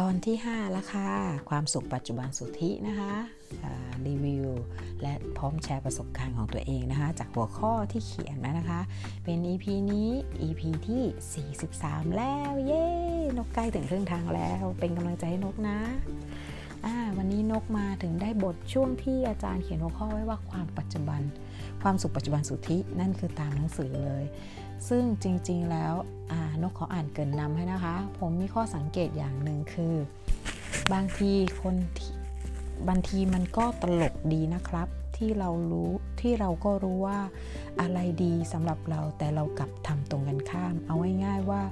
ตอนที่5แล้วค่ะ ความสุขปัจจุบันสุทธินะคะรีวิว และพร้อมแชร์ประสบการณ์ของตัวเองนะคะ จากหัวข้อที่เขียนนะคะ เป็น EP นี้ EP ที่ 43 แล้ว เย้ นกใกล้ถึงครึ่งทางแล้ว เป็นกำลังใจให้นกนะวันนี้นกมาถึงได้บทช่วงที่อาจารย์เขียนหัวข้อไว้ว่าความปัจจุบัน ความสุขปัจจุบันสุทธินั่นคือตามหนังสือเลย ซึ่งจริงๆแล้วนกขออ่านเกินนำให้นะคะ ผมมีข้อสังเกตอย่างหนึ่งคือ บางทีคนบางทีมันก็ตลกดีนะครับ ที่เรารู้ที่เราก็รู้ว่าอะไรดีสำหรับเราแต่เรากลับทำตรงกันข้าม เอาง่ายๆว่า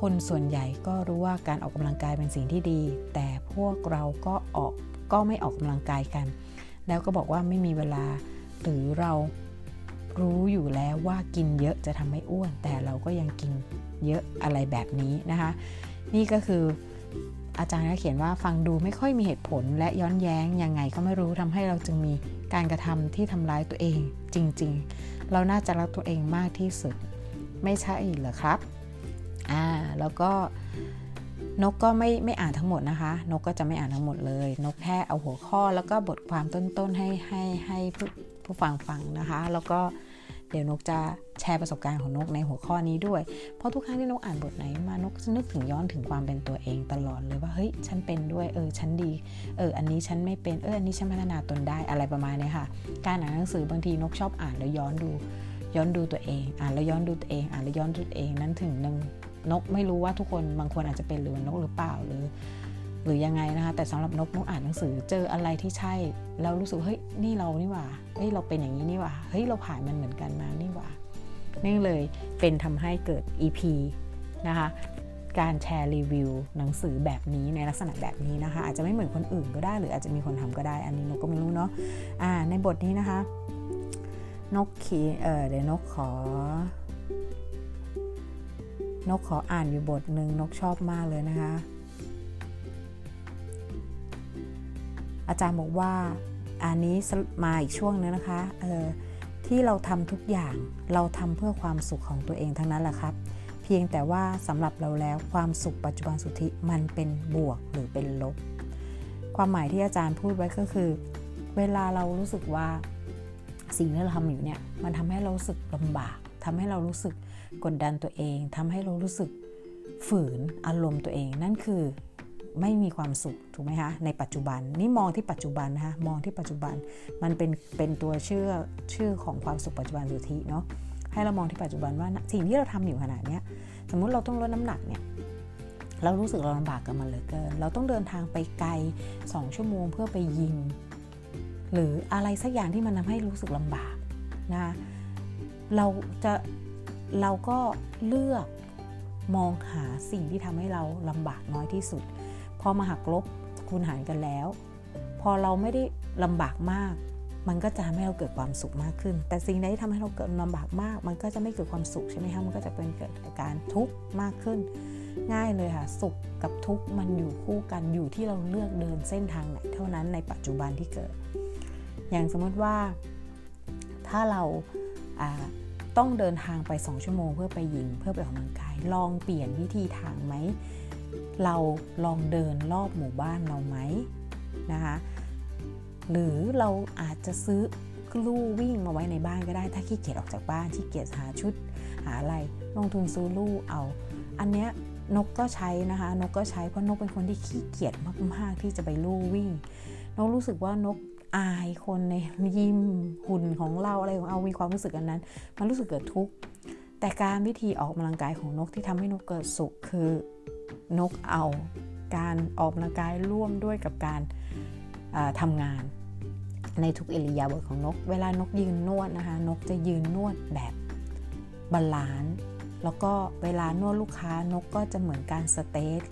คนส่วนใหญ่ก็รู้ว่าการออกกำลังกายเป็นสิ่งที่ดี แต่พวกเราก็ออกก็ไม่ออกกำลังกายกัน แล้วก็บอกว่าไม่มีเวลาหรือเรา รู้อยู่แล้วว่ากินเยอะจะทำให้อ้วน แต่เราก็ยังกินเยอะอะไรแบบนี้นะคะ นี่ก็คืออาจารย์ก็เขียนว่าฟังดูไม่ค่อยมีเหตุผลและย้อนแย้งยังไงก็ไม่รู้ทำให้เราจึงมีการกระทำที่ทำร้ายตัวเองจริง ๆ เราน่าจะรักตัวเองมากที่สุด ไม่ใช่เหรอครับอ่าแล้วก็นกก็ไม่ไม่อ่านทั้งหมดนะคะ นกก็จะไม่อ่านทั้งหมดเลย นกแค่เอาหัวข้อแล้วก็บทความต้นๆให้ให้ให้ผู้ผู้ฟังฟังนะคะ แล้วก็ เดี๋ยวนกจะแชร์ประสบการณ์ของนกในหัวข้อนี้ด้วย เพราะทุกครั้งที่นกอ่านบทไหนมานกจะนึกถึงย้อนถึงความเป็นตัวเองตลอดเลยว่าเฮ้ยฉันเป็นด้วยเออฉันดีเอออันนี้ฉันไม่เป็นเอออันนี้ฉันพัฒนาตนได้อะไรประมาณนี้ค่ะ การอ่านหนังสือบางทีนกชอบอ่านแล้วย้อนดู ย้อนดูตัวเอง อ่านแล้วย้อนดูตัวเอง อ่านแล้วย้อนดูตัวเองนั้นถึงหนึ่งนกไม่รู้ว่าทุกคนบางคนอาจจะเป็นหรือนกหรือเปล่าหรือ หรือยังไงนะคะแต่สำหรับนกนกอ่านหนังสือเจออะไรที่ใช่แล้วรู้สึกเฮ้ยนี่เรานี่หว่าเฮ้ยเราเป็นอย่างนี้นี่หว่าเฮ้ยเราผ่านมันเหมือนกันมานี่หว่านี่เลยเป็นทำให้เกิด EP นะคะการแชร์รีวิวหนังสือแบบนี้ในลักษณะแบบนี้นะคะ อาจจะไม่เหมือนคนอื่นก็ได้ หรืออาจจะมีคนทำก็ได้ อันนี้นกก็ไม่รู้เนาะอ่าในบทนี้นะคะ นกขีเออเดี๋ยวนกขอนกขออ่านอยู่บทหนึ่งนกชอบมากเลยนะคะ อาจารย์บอกว่าอันนี้มาอีกช่วงนึงนะคะเออที่เราทำทุกอย่างเราทำเพื่อความสุขของตัวเองทั้งนั้นแหละครับ เพียงแต่ว่าสำหรับเราแล้วความสุขปัจจุบันสุทธิมันเป็นบวกหรือเป็นลบ ความหมายที่อาจารย์พูดไว้ก็คือ เวลาเรารู้สึกว่าสิ่งที่เราทำอยู่เนี่ยมันทำให้เรารู้สึกลำบากทำให้เรารู้สึกกดดันตัวเองทำให้เรารู้สึกฝืนอารมณ์ตัวเองนั่นคือ ไม่มีความสุขถูกไหมคะในปัจจุบันนี่มองที่ปัจจุบันนะคะมองที่ปัจจุบันมันเป็นเป็นตัวเชื่อชื่อของความสุขปัจจุบันสุทธิเนาะให้เรามองที่ปัจจุบันว่าสิ่งที่เราทำอยู่ขนาดนี้สมมุติเราต้องลดน้ำหนักเนี่ยเรารู้สึกเราลำบากกับมันเหลือเกิน เราต้องเดินทางไปไกล 2 ชั่วโมงเพื่อไปยิม หรืออะไรสักอย่างที่มันทาให้รู้สึกลำบากนะเราจะเราก็เลือกมองหาสิ่งที่ทำให้เราลำบากน้อยที่สุด พอมาหักลบคูณหารกันแล้ว พอเราไม่ได้ลำบากมาก มันก็จะทำให้เราเกิดความสุขมากขึ้น แต่สิ่งใดที่ทำให้เราเกิดลำบากมาก มันก็จะไม่เกิดความสุขใช่ไหมคะมันก็จะเป็นเกิดการทุกข์มากขึ้น ง่ายเลยค่ะสุขกับทุกข์มันอยู่คู่กันอยู่ที่เราเลือกเดินเส้นทางไหน เท่านั้นในปัจจุบันที่เกิด อย่างสมมติว่าถ้าเราต้องเดินทางไป 2 ชั่วโมง เพื่อไปยิมเพื่อไปออกกำลังกาย ลองเปลี่ยนวิธีทางไหม เราลองเดินรอบหมู่บ้านเราไหมนะคะหรือเราอาจจะซื้อลู่วิ่งมาไว้ในบ้านก็ได้ ถ้าขี้เกียจออกจากบ้านขี้เกียจหาชุดหาอะไรลงทุนซื้อลู่เอา อันเนี้ยนกก็ใช้นะคะ นกก็ใช้เพราะนกเป็นคนที่ขี้เกียจมากๆที่จะไปลู่วิ่ง นกรู้สึกว่านกอายคนในยิมหุ่นของเราอะไรของเรามีความรู้สึกอันนั้น มันรู้สึกเกิดทุกข์แต่การวิธีออกกำลังกายของนกที่ทำให้นกเกิดสุขคือ นกเอา การออกกำลังกายร่วมด้วยกับการทำงาน ในทุกอิริยาบถของนก เวลานกยืนนวดนะคะ นกจะยืนนวดแบบ balance แล้วก็เวลานวดลูกค้านกก็จะเหมือนการ stretch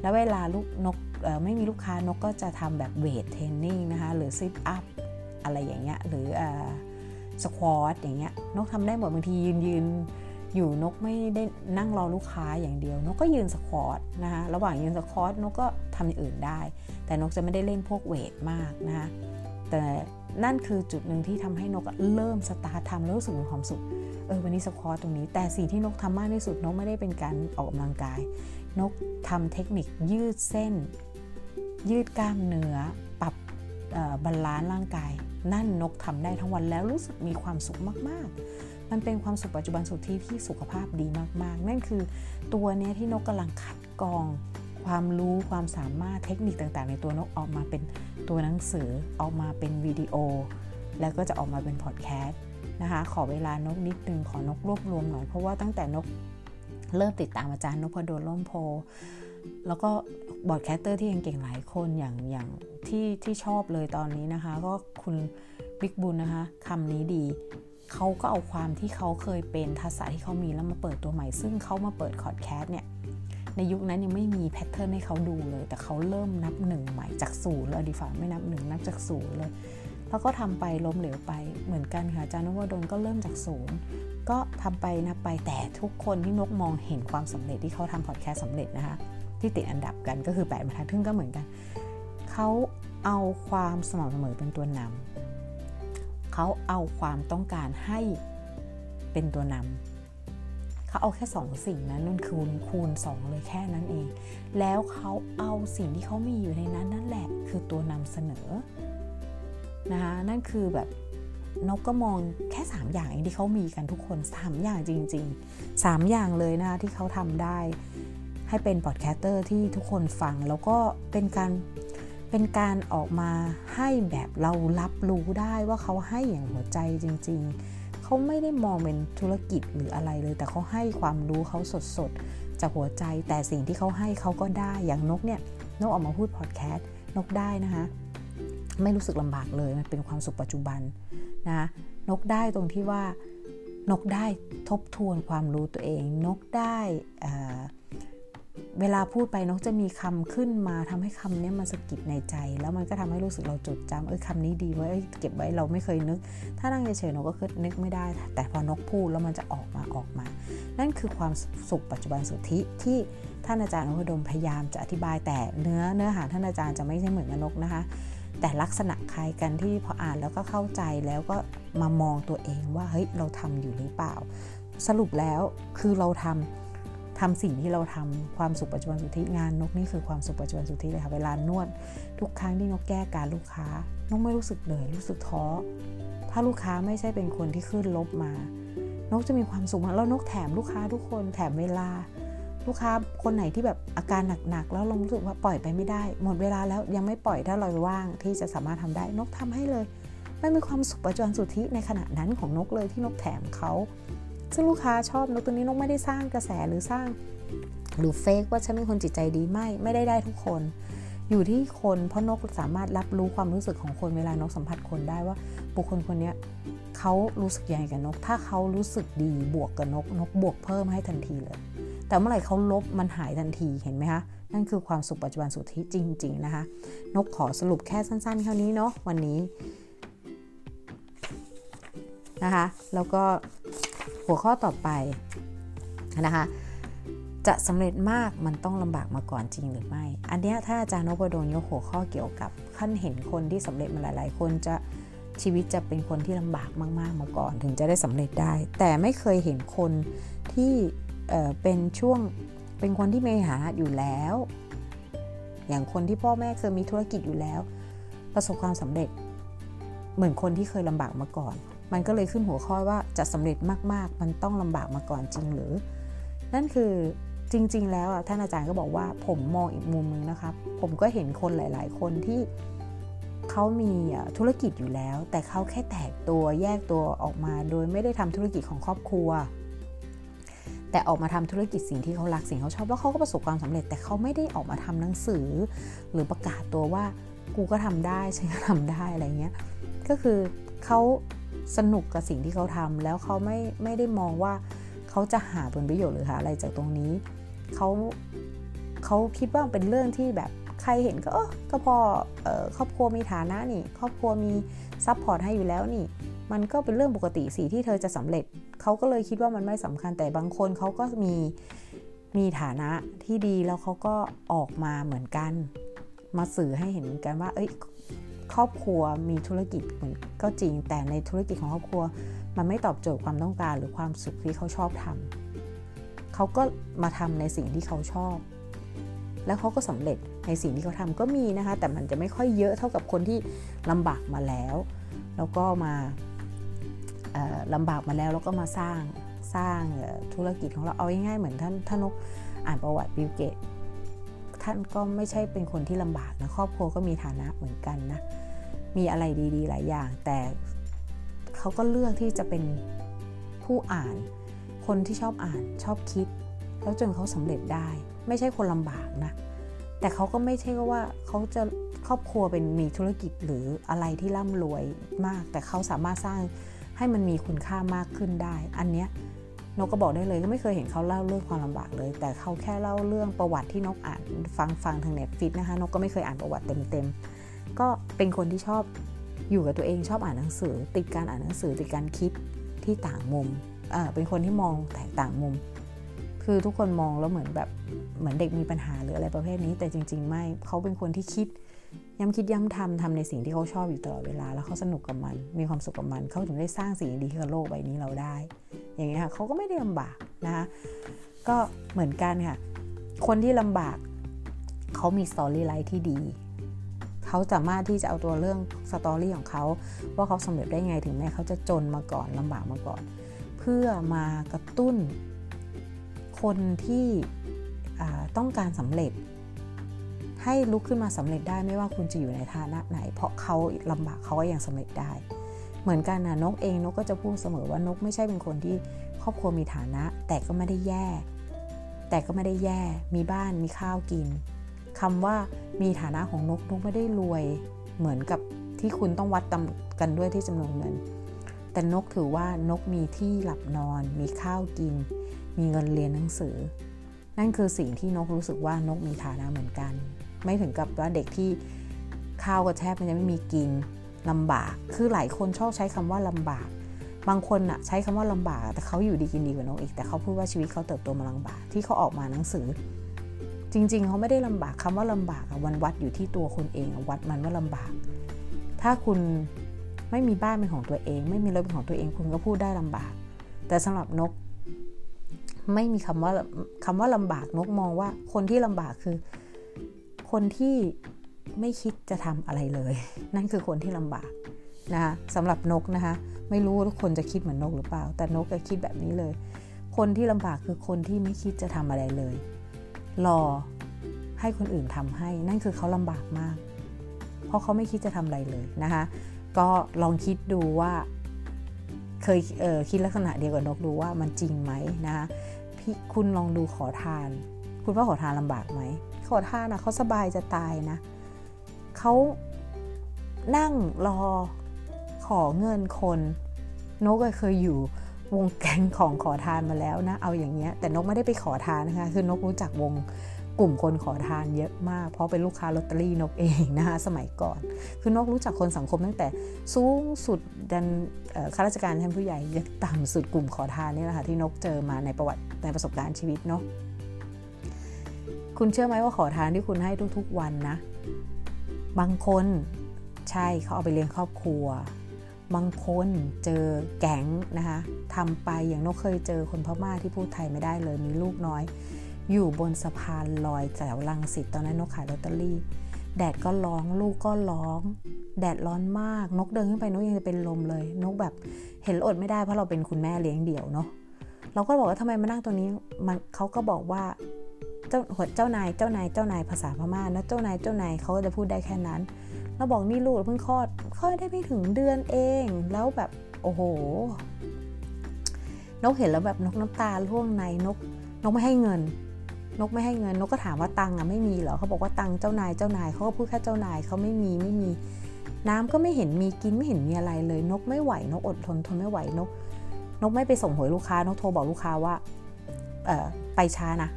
แล้วเวลาลูกนกไม่มีลูกค้านกก็จะทำแบบ weight training นะคะ หรือ sit up อะไรอย่างเงี้ยหรือ squat อย่างเงี้ยนกทำได้หมดบางทียืนยืน อยู่นกไม่ได้นั่งรอลูกค้าอย่างเดียวนกก็ยืน squat นะคะระหว่างยืน squat นกก็ทำอย่างอื่นได้ แต่นกจะไม่ได้เล่นพวก weight มากนะคะแต่นั่นคือจุดหนึ่งที่ทำให้นกเริ่มสตาร์ททำแล้วรู้สึกมีความสุขเออวันนี้ squat ตรงนี้ แต่สิ่งที่นกทำมากที่สุดนกไม่ได้เป็นการออกกำลังกาย นกทำเทคนิคยืดเส้น ยืดกล้ามเนื้อปรับ balance ร่างกาย นั่นนกทำได้ทั้งวันแล้วรู้สึกมีความสุขมากๆ มันเป็นความสุขปัจจุบันสุดที่ที่สุขภาพดีมากๆ นั่นคือตัวนี้ที่นกกำลังคัดกรอง ความรู้ความสามารถเทคนิคต่างๆ ในตัวนกออกมาเป็นตัวหนังสือออกมาเป็นวิดีโอ แล้วก็จะออกมาเป็นพอดแคสต์นะคะขอเวลานกนิดนึงขอนกรวบรวมหน่อยเพราะว่าตั้งแต่นกเริ่มติดตามอาจารย์นพดล ร่มโพธิ์ แล้วก็ podcaster ที่ยังเก่งหลายคนอย่างอย่างที่ที่ชอบเลยตอนนี้นะคะ ก็คุณบิ๊กบุญนะคะคำนี้ดี เขาก็เอาความที่เขาเคยเป็นทักษะที่เขามีแล้วมาเปิดตัวใหม่ ซึ่งเขามาเปิดพอดแคสต์เนี่ยในยุคนั้นยังไม่มีแพทเทิร์นให้เขาดูเลย แต่เขาเริ่มนับหนึ่งใหม่จากศูนย์เลยดีฝ่าไม่นับหนึ่งนับจากศูนย์เลย แล้วก็ทำไปล้มเหลวไปเหมือนกันค่ะอาจารย์นวดลก็เริ่มจากศูนย์ก็ทำไปนะไปแต่ทุกคนที่นกมองเห็นความสำเร็จที่เขาทำพอดแคสต์สำเร็จนะคะที่ติดอันดับกันก็คือแปดบรรทัดทึ่งก็เหมือนกันเขาเอาความสม่ำเสมอเป็นตัวนำ เขาเอาความต้องการให้เป็นตัวนำเขาเอาแค่สองสิ่งนั้นนั่นคูณคูณสองเลยแค่นั้นเอง แล้วเขาเอาสิ่งที่เขามีอยู่ในนั้นนั่นแหละ คือตัวนำเสนอนะคะนั่นคือแบบนกก็มองแค่ 3 อย่างเองที่เขามีกันทุกคน 3 อย่างจริง ๆ 3 อย่างเลยนะที่เขาทำได้ ให้เป็น podcaster ที่ทุกคนฟัง แล้วก็เป็นการ เป็นการออกมาให้แบบเรารับรู้ได้ว่าเขาให้อย่างหัวใจจริง ๆ เขาไม่ได้มองเป็นธุรกิจหรืออะไรเลย แต่เขาให้ความรู้เขาสดๆจากหัวใจ แต่สิ่งที่เขาให้เขาก็ได้อย่างนกเนี่ยนกออกมาพูดพอดแคสต์นกได้นะคะไม่รู้สึกลำบากเลยมันเป็นความสุขปัจจุบันนะนกได้ตรงที่ว่านกได้ทบทวนความรู้ตัวเอง นกได้ เวลาพูดไปนกจะมีคำขึ้นมาทำให้คำนี้มันสะกิดในใจ แล้วมันก็ทำให้รู้สึกเราจดจำเออคำนี้ดีไว้เก็บไว้เราไม่เคยนึก ถ้านั่งเฉยๆนกก็คือนึกไม่ได้ แต่พอนกพูดแล้วมันจะออกมาออกมา นั่นคือความสุขปัจจุบันสุทธิที่ท่านอาจารย์นพดมพยายามจะอธิบายแต่เนื้อเนื้อหาท่านอาจารย์จะไม่ใช่เหมือนนกนะคะ แต่ลักษณะคล้ายกันที่พออ่านแล้วก็เข้าใจแล้วก็มามองตัวเองว่าเฮ้ยเราทำอยู่หรือเปล่า สรุปแล้วคือเราทำ ทำสิ่งที่เราทำความสุขปัจจุบันสุทธิงานนกนี่คือความสุขปัจจุบันสุทธิเลยค่ะเวลานวด ทุกครั้งที่นกแก้การลูกค้านกไม่รู้สึกเหนื่อยรู้สึกท้อถ้าลูกค้าไม่ใช่เป็นคนที่ขึ้นลบมา นกจะมีความสุขมากแล้วนกแถมลูกค้าทุกคนแถมเวลา ลูกค้าคนไหนที่แบบอาการหนักๆแล้วเรารู้สึกว่าปล่อยไปไม่ได้ หมดเวลาแล้วยังไม่ปล่อยถ้าเราว่างที่จะสามารถทำได้นกทำให้เลยมันมีความสุขประจนสุทธิในขณะนั้นของนกเลยที่นกแถมเขา ซึ่งลูกค้าชอบนกตัวนี้นกไม่ได้สร้างกระแสหรือสร้าง หรือเฟกว่าฉันเป็นคนจิตใจดีไม่ไม่ได้ได้ทุกคน อยู่ที่คนเพราะนกสามารถรับรู้ความรู้สึกของคนเวลานกสัมผัสคนได้ว่า บุคคลคนนี้เขารู้สึกยังไงกับนก ถ้าเขารู้สึกดีบวกกับนกนกบวกเพิ่มให้ทันทีเลย แต่เมื่อไหร่เขาลบมันหายทันทีเห็นไหมคะนั่นคือความสุขปัจจุบันสุทธิจริง ๆ นะคะ นกขอสรุปแค่สั้นๆเท่านี้เนาะวันนี้นะคะ แล้วก็ หัวข้อต่อไปนะคะจะสำเร็จมากมันต้องลำบากมาก่อนจริงหรือไม่ อันนี้ถ้าอาจารย์นพดลยกหัวข้อเกี่ยวกับขั้นเห็นคนที่สำเร็จมาหลาย ๆ คนจะชีวิตจะเป็นคนที่ลำบากมาก ๆ มาก่อน ถึงจะได้สำเร็จได้ แต่ไม่เคยเห็นคนที่เป็นช่วงเป็นคนที่มีฐานะอยู่แล้ว อย่างคนที่พ่อแม่เคยมีธุรกิจอยู่แล้ว ประสบความสำเร็จเหมือนคนที่เคยลำบากมาก่อน มันก็เลยขึ้นหัวข้อว่าจะสำเร็จมากๆ มันต้องลำบากมาก่อนจริงหรือ นั่นคือจริง ๆ แล้วท่านอาจารย์ก็บอกว่าผมมองอีกมุมนึงนะครับ ผมก็เห็นคนหลาย ๆ คนที่เขามีธุรกิจอยู่แล้ว แต่เขาแค่แตกตัวแยกตัวออกมา โดยไม่ได้ทำธุรกิจของครอบครัว แต่ออกมาทำธุรกิจสิ่งที่เขารักสิ่งเขาชอบแล้วเขาก็ประสบความสำเร็จ แต่เขาไม่ได้ออกมาทำหนังสือ หรือประกาศตัวว่ากูก็ทำได้ฉันก็ทำได้อะไรเงี้ยก็คือเขา สนุกกับสิ่งที่เขาทำแล้วเขาไม่ไม่ได้มองว่าเขาจะหาผลประโยชน์หรือหาอะไรจากตรงนี้เขาเขาคิดว่าเป็นเรื่องที่แบบใครเห็นก็เออก็พอเออครอบครัวมีฐานะนี่ ครอบครัวมี support ให้อยู่แล้วนี่ มันก็เป็นเรื่องปกติสิที่เธอจะสำเร็จ เขาก็เลยคิดว่ามันไม่สำคัญแต่บางคนเขาก็มีมีฐานะที่ดีแล้วเขาก็ออกมาเหมือนกัน มาสื่อให้เห็นกันว่า เอ้ย ครอบครัวมีธุรกิจเหมือนก็จริง แต่ในธุรกิจของครอบครัว มันไม่ตอบโจทย์ความต้องการหรือความสุขที่เขาชอบทำเขาก็มาทำในสิ่งที่เขาชอบ แล้วเขาก็สำเร็จในสิ่งที่เขาทำก็มีนะคะ แต่มันจะไม่ค่อยเยอะเท่ากับคนที่ลำบากมาแล้ว แล้วก็มาลำบากมาแล้วแล้วก็มาสร้างสร้างธุรกิจของเราเอาง่ายๆเหมือนท่านท่านนกอ่านประวัติบิลเกตท่านก็ไม่ใช่เป็นคนที่ลำบากนะครอบครัวก็มีฐานะเหมือนกันนะ มีอะไรดีๆ หลายอย่าง แต่เขาก็เลือกที่จะเป็นผู้อ่าน คนที่ชอบอ่านชอบคิด แล้วจนเขาสำเร็จได้ ไม่ใช่คนลำบากนะ แต่เขาก็ไม่ใช่ว่าเขาจะครอบครัวเป็นมีธุรกิจหรืออะไรที่ร่ำรวยมาก แต่เขาสามารถสร้างให้มันมีคุณค่ามากขึ้นได้ อันเนี้ยนกก็บอกได้เลยก็ไม่เคยเห็นเขาเล่าเรื่องความลำบากเลย แต่เขาแค่เล่าเรื่องประวัติที่นกอ่านฟังฟังทางเน็ตฟิตนะคะนกก็ไม่เคยอ่านประวัติเต็มๆ ก็เป็นคนที่ชอบอยู่กับตัวเองชอบอ่านหนังสือ ติดการอ่านหนังสือติดการคิดที่ต่างมุมเออเป็นคนที่มองแตกต่างมุม คือทุกคนมองแล้วเหมือนแบบเหมือนเด็กมีปัญหาหรืออะไรประเภทนี้ แต่จริง ๆ ไม่เขาเป็นคนที่คิดย้ำคิดย้ำทำทำในสิ่งที่เขาชอบอยู่ตลอดเวลา แล้วเขาสนุกกับมัน มีความสุขกับมัน เขาถึงได้สร้างสิ่งดีให้กับโลกใบนี้เราได้ อย่างเงี้ยค่ะเขาก็ไม่ได้ลำบากนะคะก็เหมือนกันค่ะ คนที่ลำบากเขามี storyline ที่ดี เขาสามารถที่จะเอาตัวเรื่อง story ของเขาว่าเขาสำเร็จได้ไงถึงแม้เขาจะจนมาก่อนลำบากมาก่อน เพื่อมากระตุ้นคนที่ต้องการสำเร็จ ให้ลุกขึ้นมาสำเร็จได้ไม่ว่าคุณจะอยู่ในฐานะไหน เพราะเขาลำบากเขาก็ยังสำเร็จได้ เหมือนกันนะนกเองนกก็จะพูดเสมอว่านกไม่ใช่เป็นคนที่ครอบครัวมีฐานะ แต่ก็ไม่ได้แย่ แต่ก็ไม่ได้แย่ มีบ้านมีข้าวกิน คำว่ามีฐานะของนกนกไม่ได้รวยเหมือนกับที่คุณต้องวัดกันด้วยที่จำนวนเงิน แต่นกถือว่านกมีที่หลับนอน มีข้าวกิน มีเงินเรียนหนังสือ นั่นคือสิ่งที่นกรู้สึกว่านกมีฐานะเหมือนกัน ไม่ถึงกับว่าเด็กที่ข้าวก็แทบมันจะไม่มีกินลำบาก คือหลายคนชอบใช้คำว่าลำบาก บางคนอะใช้คำว่าลำบาก แต่เขาอยู่ดีกินดีกว่าน้องอีก แต่เขาพูดว่าชีวิตเขาเติบโตมาลำบาก ที่เขาออกมาหนังสือ จริง ๆ เขาไม่ได้ลำบากคำว่าลำบากวันวัดอยู่ที่ตัวคนเองวัดมันว่าลำบาก ถ้าคุณไม่มีบ้านเป็นของตัวเอง ไม่มีรถเป็นของตัวเองคุณก็พูดได้ลำบาก แต่สำหรับนก ไม่มีคำว่าคำว่าลำบากนกมองว่าคนที่ลำบากคือ คนที่ไม่คิดจะทำอะไรเลย นั่นคือคนที่ลำบากนะคะสำหรับนกนะคะ ไม่รู้ทุกคนจะคิดเหมือนนกหรือเปล่า แต่นกก็คิดแบบนี้เลย คนที่ลำบากคือคนที่ไม่คิดจะทำอะไรเลย รอให้คนอื่นทำให้ นั่นคือเขาลำบากมาก เพราะเขาไม่คิดจะทำอะไรเลยนะคะ ก็ลองคิดดูว่า เคยเออคิดลักษณะเดียวกับนกดูว่ามันจริงไหมนะคะพี่คุณลองดูขอทาน คุณว่าขอทานลำบากไหม ขอทานนะเขาสบายจะตายนะเขานั่งรอขอเงินคน นกเคยอยู่ วงแก๊งของขอทานมาแล้วนะเอาอย่างเงี้ยแต่นกไม่ได้ไปขอทานนะคะคือนกรู้จักวงกลุ่มคนขอทานเยอะมาก เพราะเป็นลูกค้าลอตเตอรี่นกเองนะคะสมัยก่อน คือนกรู้จักคนสังคมตั้งแต่สูงสุดดันข้าราชการชั้นผู้ใหญ่ยันต่ำสุดกลุ่มขอทานนี่แหละค่ะที่นกเจอมาในประวัติในประสบการณ์ชีวิตเนาะคุณเชื่อไหมว่าขอทานที่คุณให้ทุกๆวันนะ บางคนใช่เขาเอาไปเลี้ยงครอบครัว บางคนเจอแก๊งนะคะทำไปอย่างนกเคยเจอคนพม่าที่พูดไทยไม่ได้เลยมีลูกน้อย อยู่บนสะพานลอยแถวลังสิตตอนนั้นนกขายลอตเตอรี่ แดดก็ร้องลูกก็ร้อง แดดร้อนมากนกเดินขึ้นไปนกยังจะเป็นลมเลย นกแบบเห็นอดไม่ได้เพราะเราเป็นคุณแม่เลี้ยงเดี่ยวเนาะเราก็บอกว่าทำไมมานั่งตัวนี้มันเขาก็บอกว่าเจ้าหัวเจ้านายเจ้านายเจ้านายภาษาพม่านะเจ้านายเจ้านายเขาจะพูดได้แค่นั้น แล้วบอกนี่ลูกเพิ่งคลอดคลอดได้ไม่ถึงเดือนเอง แล้วแบบโอ้โห นกเห็นแล้วแบบนกน้ำตาล่วงในนก นกไม่ให้เงิน นกไม่ให้เงิน นกก็ถามว่าตังค์อะไม่มีเหรอเขาบอกว่าตังค์เจ้านายเจ้านายเขาก็พูดแค่เจ้านายเขาไม่มีไม่มี น้ำก็ไม่เห็นมีกินไม่เห็นมีอะไรเลย นกไม่ไหวนกอดทนทนไม่ไหวนก นกไม่ไปส่งหวยลูกค้านกโทรบอกลูกค้าว่าเออไปช้านะ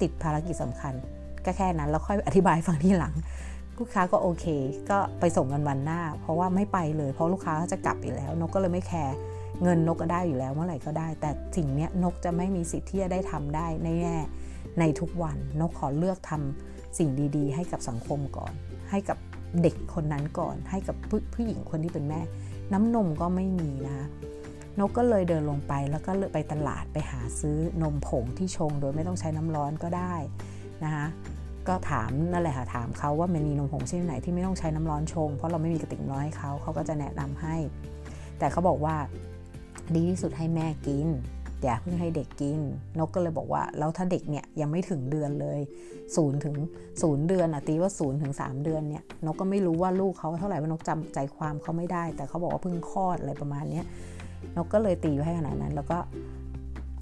ติดภารกิจสำคัญก็แค่นั้นแล้วค่อยอธิบายฟังที่หลัง ลูกค้าก็โอเค ก็ไปส่งเงินวันหน้า เพราะว่าไม่ไปเลย เพราะลูกค้าจะกลับอยู่แล้ว นกก็เลยไม่แคร์เงินนกก็ได้อยู่แล้วเมื่อไหร่ก็ได้ แต่สิ่งนี้นกจะไม่มีสิทธิ์ที่จะได้ทำได้ในแน่ในทุกวันนกขอเลือกทำสิ่งดี ๆ ให้กับสังคมก่อน ให้กับเด็กคนนั้นก่อน ให้กับผู้หญิงคนที่เป็นแม่ น้ำนมก็ไม่มีนะ นกก็เลยเดินลงไปแล้วก็ไปตลาดไปหาซื้อนมผงที่ชง โดยไม่ต้องใช้น้ำร้อนก็ได้นะคะ ก็ถามนั่นแหละค่ะถามเขาว่ามันมีนมผงชนิดไหนที่ไม่ต้องใช้น้ำร้อนชง เพราะเราไม่มีกระติกน้อยให้เขาเขาก็จะแนะนำให้ แต่เขาบอกว่าดีที่สุดให้แม่กินอย่าเพิ่งให้เด็กกิน นกก็เลยบอกว่า แล้วถ้าเด็กเนี่ยยังไม่ถึงเดือนเลยศูนย์ถึงศูนย์เดือนอะตีว่าศูนย์ถึงสามเดือนเนี่ยนกก็ไม่รู้ว่าลูกเขาเท่าไหร่ว่านกจำใจความเขาไม่ได้ แต่เขาบอกว่าเพิ่งคลอดอะไรประมาณนี้นกก็เลยตีไว้ให้ขนาดนั้น แล้วก็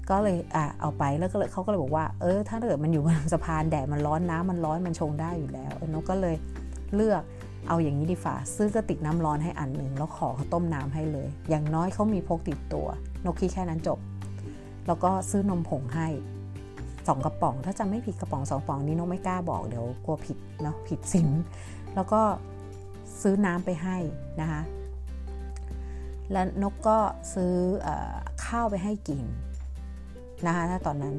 ก็เลยอะเอาไปแล้วก็เลยเขาก็เลยบอกว่าเออถ้าเกิดมันอยู่บนสะพานแดดมันร้อนน้ำมันร้อนมันชงได้อยู่แล้วนกก็เลยเลือกเอาอย่างนี้ดีฝ่าซื้อกระติกน้ำร้อนให้อันหนึ่งแล้วขอเขาต้มน้ำให้เลย อย่างน้อยเขามีพกติดตัว นกคิดแค่นั้นจบ แล้วก็ซื้อนมผงให้สองกระป๋อง ถ้าจะไม่ผิดกระป๋องสองป๋องนี้นกไม่กล้าบอกเดี๋ยวกลัวผิดเนาะผิดสินแล้วก็ซื้อน้ำไปให้นะคะแล้วนกก็ซื้ออข้าวไปให้กิน นะคะถ้าตอนนั้น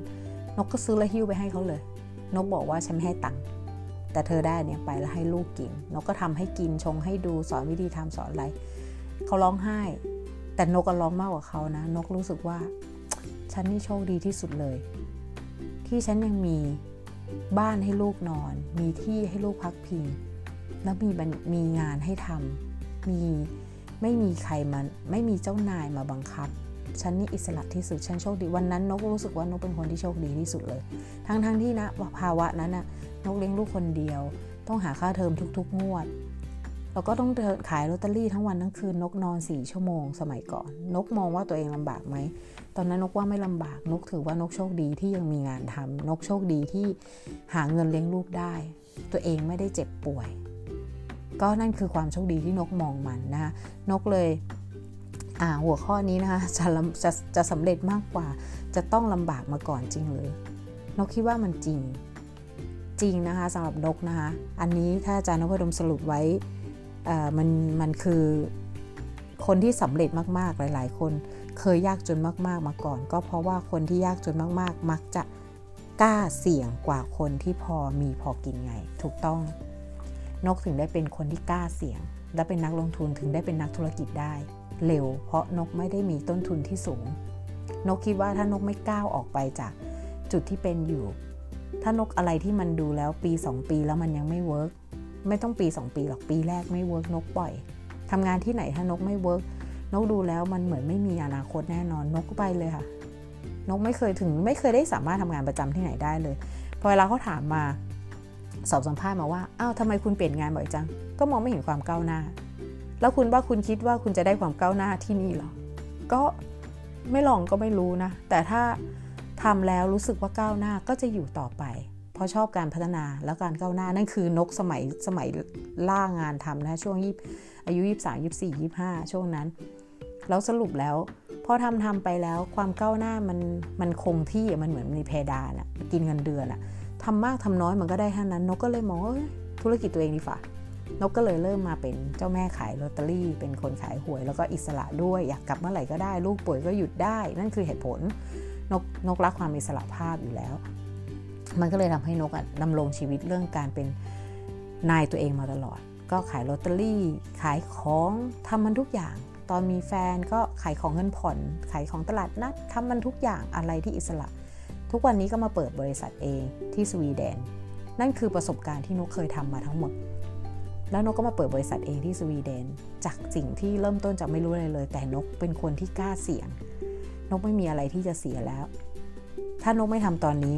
นกก็ซื้อแล้วหิ้วไปให้เขาเลย นกบอกว่าฉันไม่ให้ตังค์แต่เธอได้เนี่ยไปแล้วให้ลูกกิน นกก็ทำให้กินชงให้ดูสอนวิธีทำสอนอะไรเขาร้องไห้ แต่นกก็ร้องมากกว่าเขานะ นกรู้สึกว่า ฉันนี่โชคดีที่สุดเลย ที่ฉันยังมีบ้านให้ลูกนอน มีที่ให้ลูกพักพิงแล้วมีมีงานให้ทำมีไม่มีใครมาไม่มีเจ้านายมาบังคับ ฉันนี่อิสระที่สุดฉันโชคดีวันนั้นนกรู้สึกว่านกเป็นคนที่โชคดีที่สุดเลย ทั้งๆทที่นะภาวะนั้นนะนกเลี้ยงลูกคนเดียว ต้องหาค่าเทอมทุก ๆ งวดแล้วก็ต้องขายลอตเตอรี่ทั้งวันทั้งคืนนกนอนสี่ชั่วโมงสมัยก่อน นกมองว่าตัวเองลำบากไหมตอนนั้นนกว่าไม่ลำบากนกถือว่านกโชคดีที่ยังมีงานทำนกโชคดีที่หาเงินเลี้ยงลูกได้ ตัวเองไม่ได้เจ็บป่วย ก็นั่นคือความโชคดีที่นกมองมันนะนกเลย หัวข้อนี้นะคะจะจะจะสำเร็จมากกว่า จะต้องลำบากมาก่อนจริงหรือนกคิดว่ามันจริง จริงนะคะสำหรับนกนะคะอันนี้ถ้าอาจารย์นพดมสรุปไว้มันมันคือคนที่สำเร็จมากๆหลาย ๆ คนเคยยากจนมากๆมาก่อน ก็เพราะว่าคนที่ยากจนมากๆ มักจะกล้าเสี่ยงกว่าคนที่พอมีพอกินไง ถูกต้องนกถึงได้เป็นคนที่กล้าเสี่ยง และเป็นนักลงทุนถึงได้เป็นนักธุรกิจได้ เร็ว เพราะนกไม่ได้มีต้นทุนที่สูง นกคิดว่าถ้านกไม่ก้าวออกไปจากจุดที่เป็นอยู่ ถ้านกอะไรที่มันดูแล้วปี 2 ปีแล้วมันยังไม่ work ไม่ต้องปี 2 ปีหรอกปีแรกไม่ work นกปล่อยทำงานที่ไหนถ้านกไม่ work นกดูแล้วมันเหมือนไม่มีอนาคตแน่นอนนกก็ไปเลยค่ะ นกไม่เคยถึงไม่เคยได้สามารถทำงานประจำที่ไหนได้เลย พอเวลาเขาถามมาสอบสัมภาษณ์มาว่าอ้าวทำไมคุณเปลี่ยนงานบ่อยจัง ก็มองไม่เห็นความก้าวหน้า แล้วคุณว่าคุณคิดว่าคุณจะได้ความก้าวหน้าที่นี่หรอ ก็ไม่ลองก็ไม่รู้นะ แต่ถ้าทำแล้วรู้สึกว่าก้าวหน้าก็จะอยู่ต่อไป เพราะชอบการพัฒนาแล้วการก้าวหน้านั่นคือนกสมัยสมัยล่างานทำนะช่วงยี่อายุ 23 24 25 ช่วงนั้น แล้วสรุปแล้วพอทำทำไปแล้วความก้าวหน้ามันมันคงที่มันเหมือนมีเพดานอะกินเงินเดือนอะทำมากทำน้อยมันก็ได้แค่นั้นนกก็เลยมองธุรกิจตัวเองดีฝ่า นกก็เลยเริ่มมาเป็นเจ้าแม่ขายลอตเตอรี่ เป็นคนขายหวยแล้วก็อิสระด้วยอยากกลับเมื่อไหร่ก็ได้ ลูกป่วยก็หยุดได้ นั่นคือเหตุผลนกนกรักความอิสระภาพอยู่แล้ว มันก็เลยทำให้นกดำรงชีวิตเรื่องการเป็นนายตัวเองมาตลอด ก็ขายลอตเตอรี่ ขายของทำมันทุกอย่าง ตอนมีแฟนก็ขายของเงินผ่อน ขายของตลาดนัดทำมันทุกอย่างอะไรที่อิสระ ทุกวันนี้ก็มาเปิดบริษัทเองที่สวีเดนนั่นคือประสบการณ์ที่นกเคยทำมาทั้งหมด แล้วนกก็มาเปิดบริษัทเองที่สวีเดน จากสิ่งที่เริ่มต้นจากไม่รู้อะไรเลย แต่นกเป็นคนที่กล้าเสี่ยง นกไม่มีอะไรที่จะเสียแล้ว ถ้านกไม่ทำตอนนี้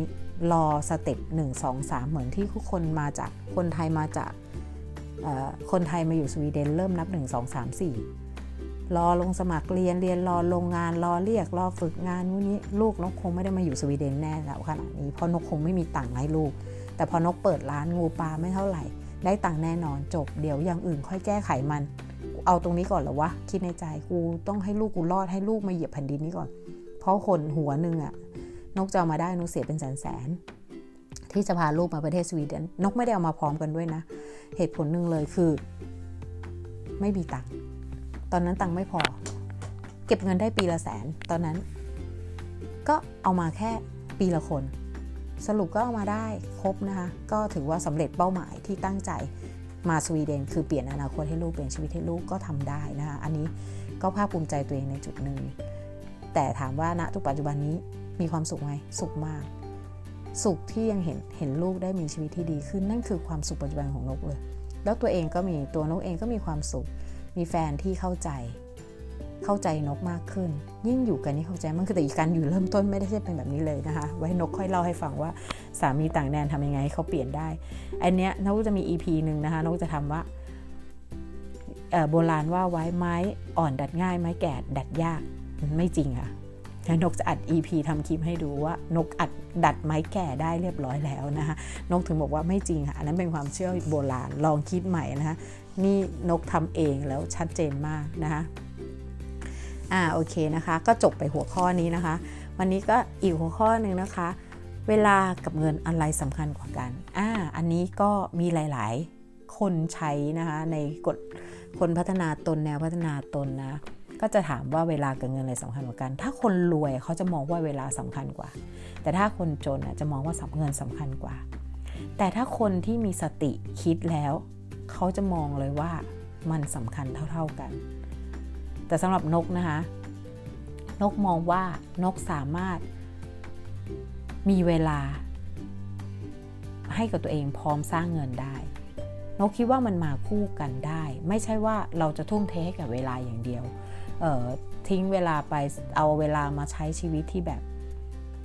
รอสเต็ปหนึ่งสองสามเหมือนที่ทุกคนมาจากคนไทยมาจากคนไทยมาอยู่สวีเดนเริ่มนับ 1 2 3 4 รอลงสมัครเรียนเรียนรอโรงงานรอเรียกรอฝึกงานวันนี้ลูกนกคงไม่ได้มาอยู่สวีเดนแน่แล้วขนาดนี้เพราะนกคงไม่มีตังค์ให้ลูก แต่พอนกเปิดร้านงูปลาไม่เท่าไหร่ ได้ตังค์แน่นอนจบ เดี๋ยวอย่างอื่นค่อยแก้ไขมัน เอาตรงนี้ก่อนเหรอวะ คิดในใจกูต้องให้ลูกกูรอดให้ลูกมาเหยียบแผ่นดินนี้ก่อน เพราะคนหัวหนึ่งอะนกจะเอามาได้นกเสียเป็นแสนแสนที่จะพาลูกมาประเทศสวีเดนนกไม่ได้เอามาพร้อมกันด้วยนะ เหตุผลหนึ่งเลยคือ ไม่มีตังค์ตอนนั้นตังค์ไม่พอ เก็บเงินได้ปีละแสนตอนนั้น ก็เอามาแค่ปีละคน สรุปก็เอามาได้ครบนะคะ ก็ถือว่าสำเร็จเป้าหมายที่ตั้งใจมาสวีเดน คือเปลี่ยนอนาคตให้ลูกเปลี่ยนชีวิตให้ลูกก็ทำได้นะคะ อันนี้ก็ภาคภูมิใจตัวเองในจุดหนึ่ง แต่ถามว่าณทุกปัจจุบันนี้มีความสุขไหมสุขมาก สุขที่ยังเห็นเห็นลูกได้มีชีวิตที่ดีขึ้นนั่นคือความสุขปัจจุบันของนกเลย แล้วตัวเองก็มีตัวนกเองก็มีความสุข มีแฟนที่เข้าใจ เข้าใจนกมากขึ้น ยิ่งอยู่กันนี่เข้าใจมันคือแต่อีกการอยู่เริ่มต้นไม่ได้ใช่เป็นแบบนี้เลยนะคะ ไว้นกค่อยเล่าให้ฟังว่าสามีต่างแดนทำยังไงให้เขาเปลี่ยนได้ อันเนี้ยนกจะมี EP หนึ่งนะคะนกจะทำว่าโบราณว่าไว้ไม้อ่อนดัดง่ายไม้แก่ดัดยากไม่จริงค่ะนกจะอัด EP ทำคลิปให้ดูว่านกอัดดัดไม้แก่ได้เรียบร้อยแล้วนะคะนกถึงบอกว่าไม่จริงค่ะอันนั้นเป็นความเชื่อโบราณลองคิดใหม่นะคะนี่นกทำเองแล้วชัดเจนมากนะคะ อ่าโอเคนะคะ ก็จบไปหัวข้อนี้นะคะ วันนี้ก็อีกหัวข้อหนึ่งนะคะ เวลากับเงินอะไรสำคัญกว่ากันอ่าอันนี้ก็มีหลาย ๆ คนใช้นะคะในกฎคนพัฒนาตนแนวพัฒนาตนนะก็จะถามว่าเวลากับเงินอะไรสำคัญกว่ากัน ถ้าคนรวยเขาจะมองว่าเวลาสำคัญกว่า แต่ถ้าคนจนจะมองว่าเงินสำคัญกว่า แต่ถ้าคนที่มีสติคิดแล้ว เขาจะมองเลยว่ามันสำคัญเท่า ๆกัน แต่สำหรับนกนะคะ นกมองว่านกสามารถมีเวลา ให้กับตัวเองพร้อมสร้างเงินได้ นกคิดว่ามันมาคู่กันได้ ไม่ใช่ว่าเราจะทุ่มเทให้กับเวลาอย่างเดียวทิ้งเวลาไปเอาเวลามาใช้ชีวิตที่แบบ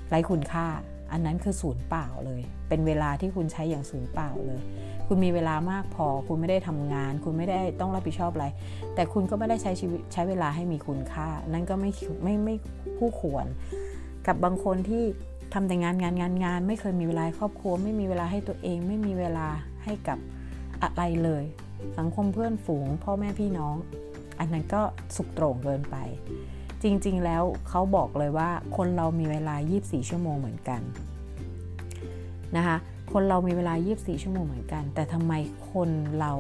ไร้คุณค่า อันนั้นคือศูนย์เปล่าเลย เป็นเวลาที่คุณใช้อย่างศูนย์เปล่าเลย คุณมีเวลามากพอ คุณไม่ได้ทำงาน คุณไม่ได้ต้องรับผิดชอบอะไร แต่คุณก็ไม่ได้ใช้ชีวิตใช้เวลาให้มีคุณค่า นั่นก็ไม่ไม่ไม่คู่ควร กับบางคนที่ทำแต่งานงานงานงาน ไม่เคยมีเวลาครอบครัว ไม่มีเวลาให้ตัวเอง ไม่มีเวลาให้กับอะไรเลย สังคมเพื่อนฝูง พ่อแม่พี่น้อง อันนั้นก็สุกโตร่งเกินไป จริง ๆ แล้วเขาบอกเลยว่าคนเรามีเวลา 24 ชั่วโมงเหมือนกันนะคะ คนเรามีเวลา 24 ชั่วโมงเหมือนกัน แต่ทำไมคนเรา